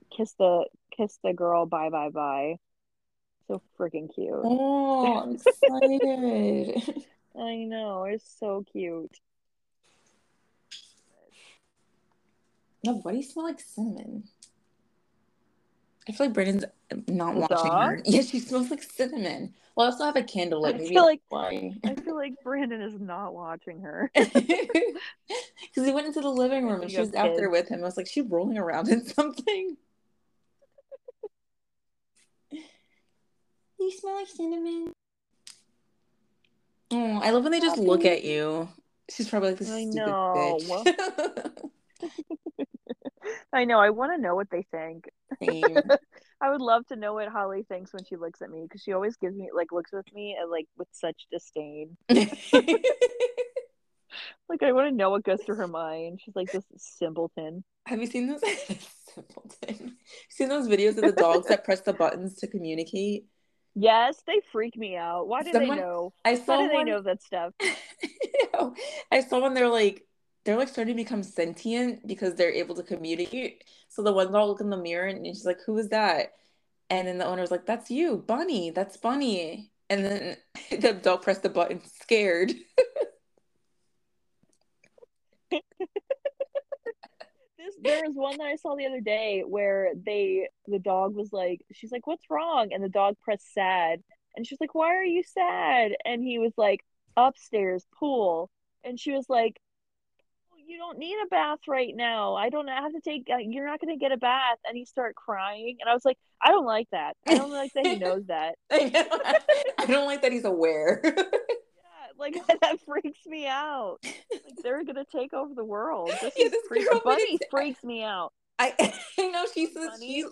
kiss the kiss the girl bye bye bye. So freaking cute. Oh, I'm excited. [LAUGHS] I know it's so cute. no, why do you smell like cinnamon? I feel like Brandon's not The watching her. [LAUGHS] Yeah, she smells like cinnamon. Well, I also have a candle lit. I feel like- why. I feel like Brandon is not watching her. [LAUGHS] Because he went into the living room and she was out there with him. I was like, she's rolling around in something. You smell like cinnamon. Oh, I love when they just look at you. She's probably like this I stupid know. bitch. [LAUGHS] I know. I want to know what they think. [LAUGHS] I would love to know what Holly thinks when she looks at me because she always gives me like looks with me and like with such disdain. [LAUGHS] Like I want to know what goes through her mind. She's like this simpleton. Have you seen those? Simpleton. Seen those videos of the dogs that press the buttons to communicate? Yes, they freak me out. Why do Someone- they know? I saw How do they know that stuff? [LAUGHS] I saw when they're like they're like starting to become sentient because they're able to communicate. So the one dog look in the mirror and she's like, "Who is that?" And then the owner's like, "That's you, Bunny. That's Bunny." And then [LAUGHS] the dog pressed the button, scared. [LAUGHS] This there was one that I saw the other day where they the dog was like she's like what's wrong and the dog pressed sad and she's like why are you sad and he was like upstairs pool and she was like you don't need a bath right now. I don't have to take. Uh, you're not going to get a bath, and he start crying, and I was like, I don't like that. I don't like that he [LAUGHS] knows that. I, [LAUGHS] I don't like that he's aware. [LAUGHS] like [LAUGHS] that freaks me out. Like they're gonna take over the world. This, yeah, this freak, Bunny freaks me out. [LAUGHS] I, [LAUGHS] I know she's she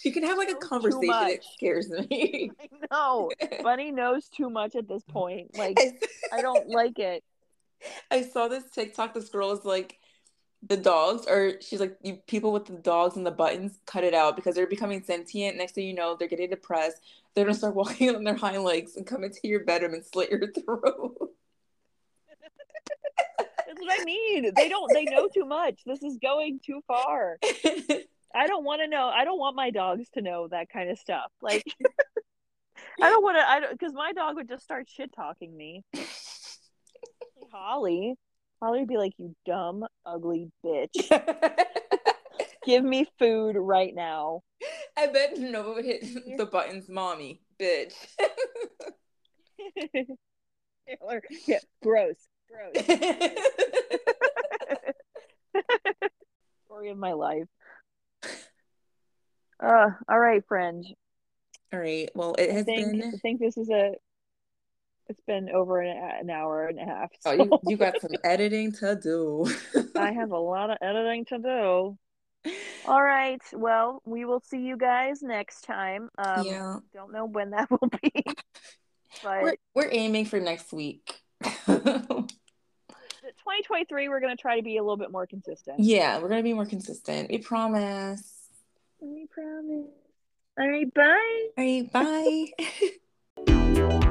she can have like a conversation. It scares me. I know. Bunny knows too much at this point. Like I don't like it. I saw this TikTok. This girl is like, the dogs or she's like you people with the dogs and the buttons cut it out because they're becoming sentient next thing you know they're getting depressed they're gonna start walking [LAUGHS] on their hind legs and come into your bedroom and slit your [LAUGHS] throat. That's what i mean. They don't they know too much. This is going too far. [LAUGHS] I don't want to know i don't want my dogs to know that kind of stuff. Like i don't want to i don't because my dog would just start shit talking me. Holly. Holly would be like, "You dumb, ugly bitch. Give me food right now." I bet Nova would hit [LAUGHS] the buttons, "Mommy, bitch." yeah, gross, gross. [LAUGHS] Story of my life. Uh, all right, friend. All right. Well, it has I think, been. I think this is a it's been over an, an hour and a half. So. Oh, you, you got some [LAUGHS] editing to do. I have a lot of editing to do. All right. Well, we will see you guys next time. Um, yeah. Don't know when that [LAUGHS] will be, but we're, we're aiming for next week. [LAUGHS] 2023, we're going to try to be a little bit more consistent. Yeah, we're going to be more consistent. We promise. We promise. All right. Bye. All right. Bye. [LAUGHS]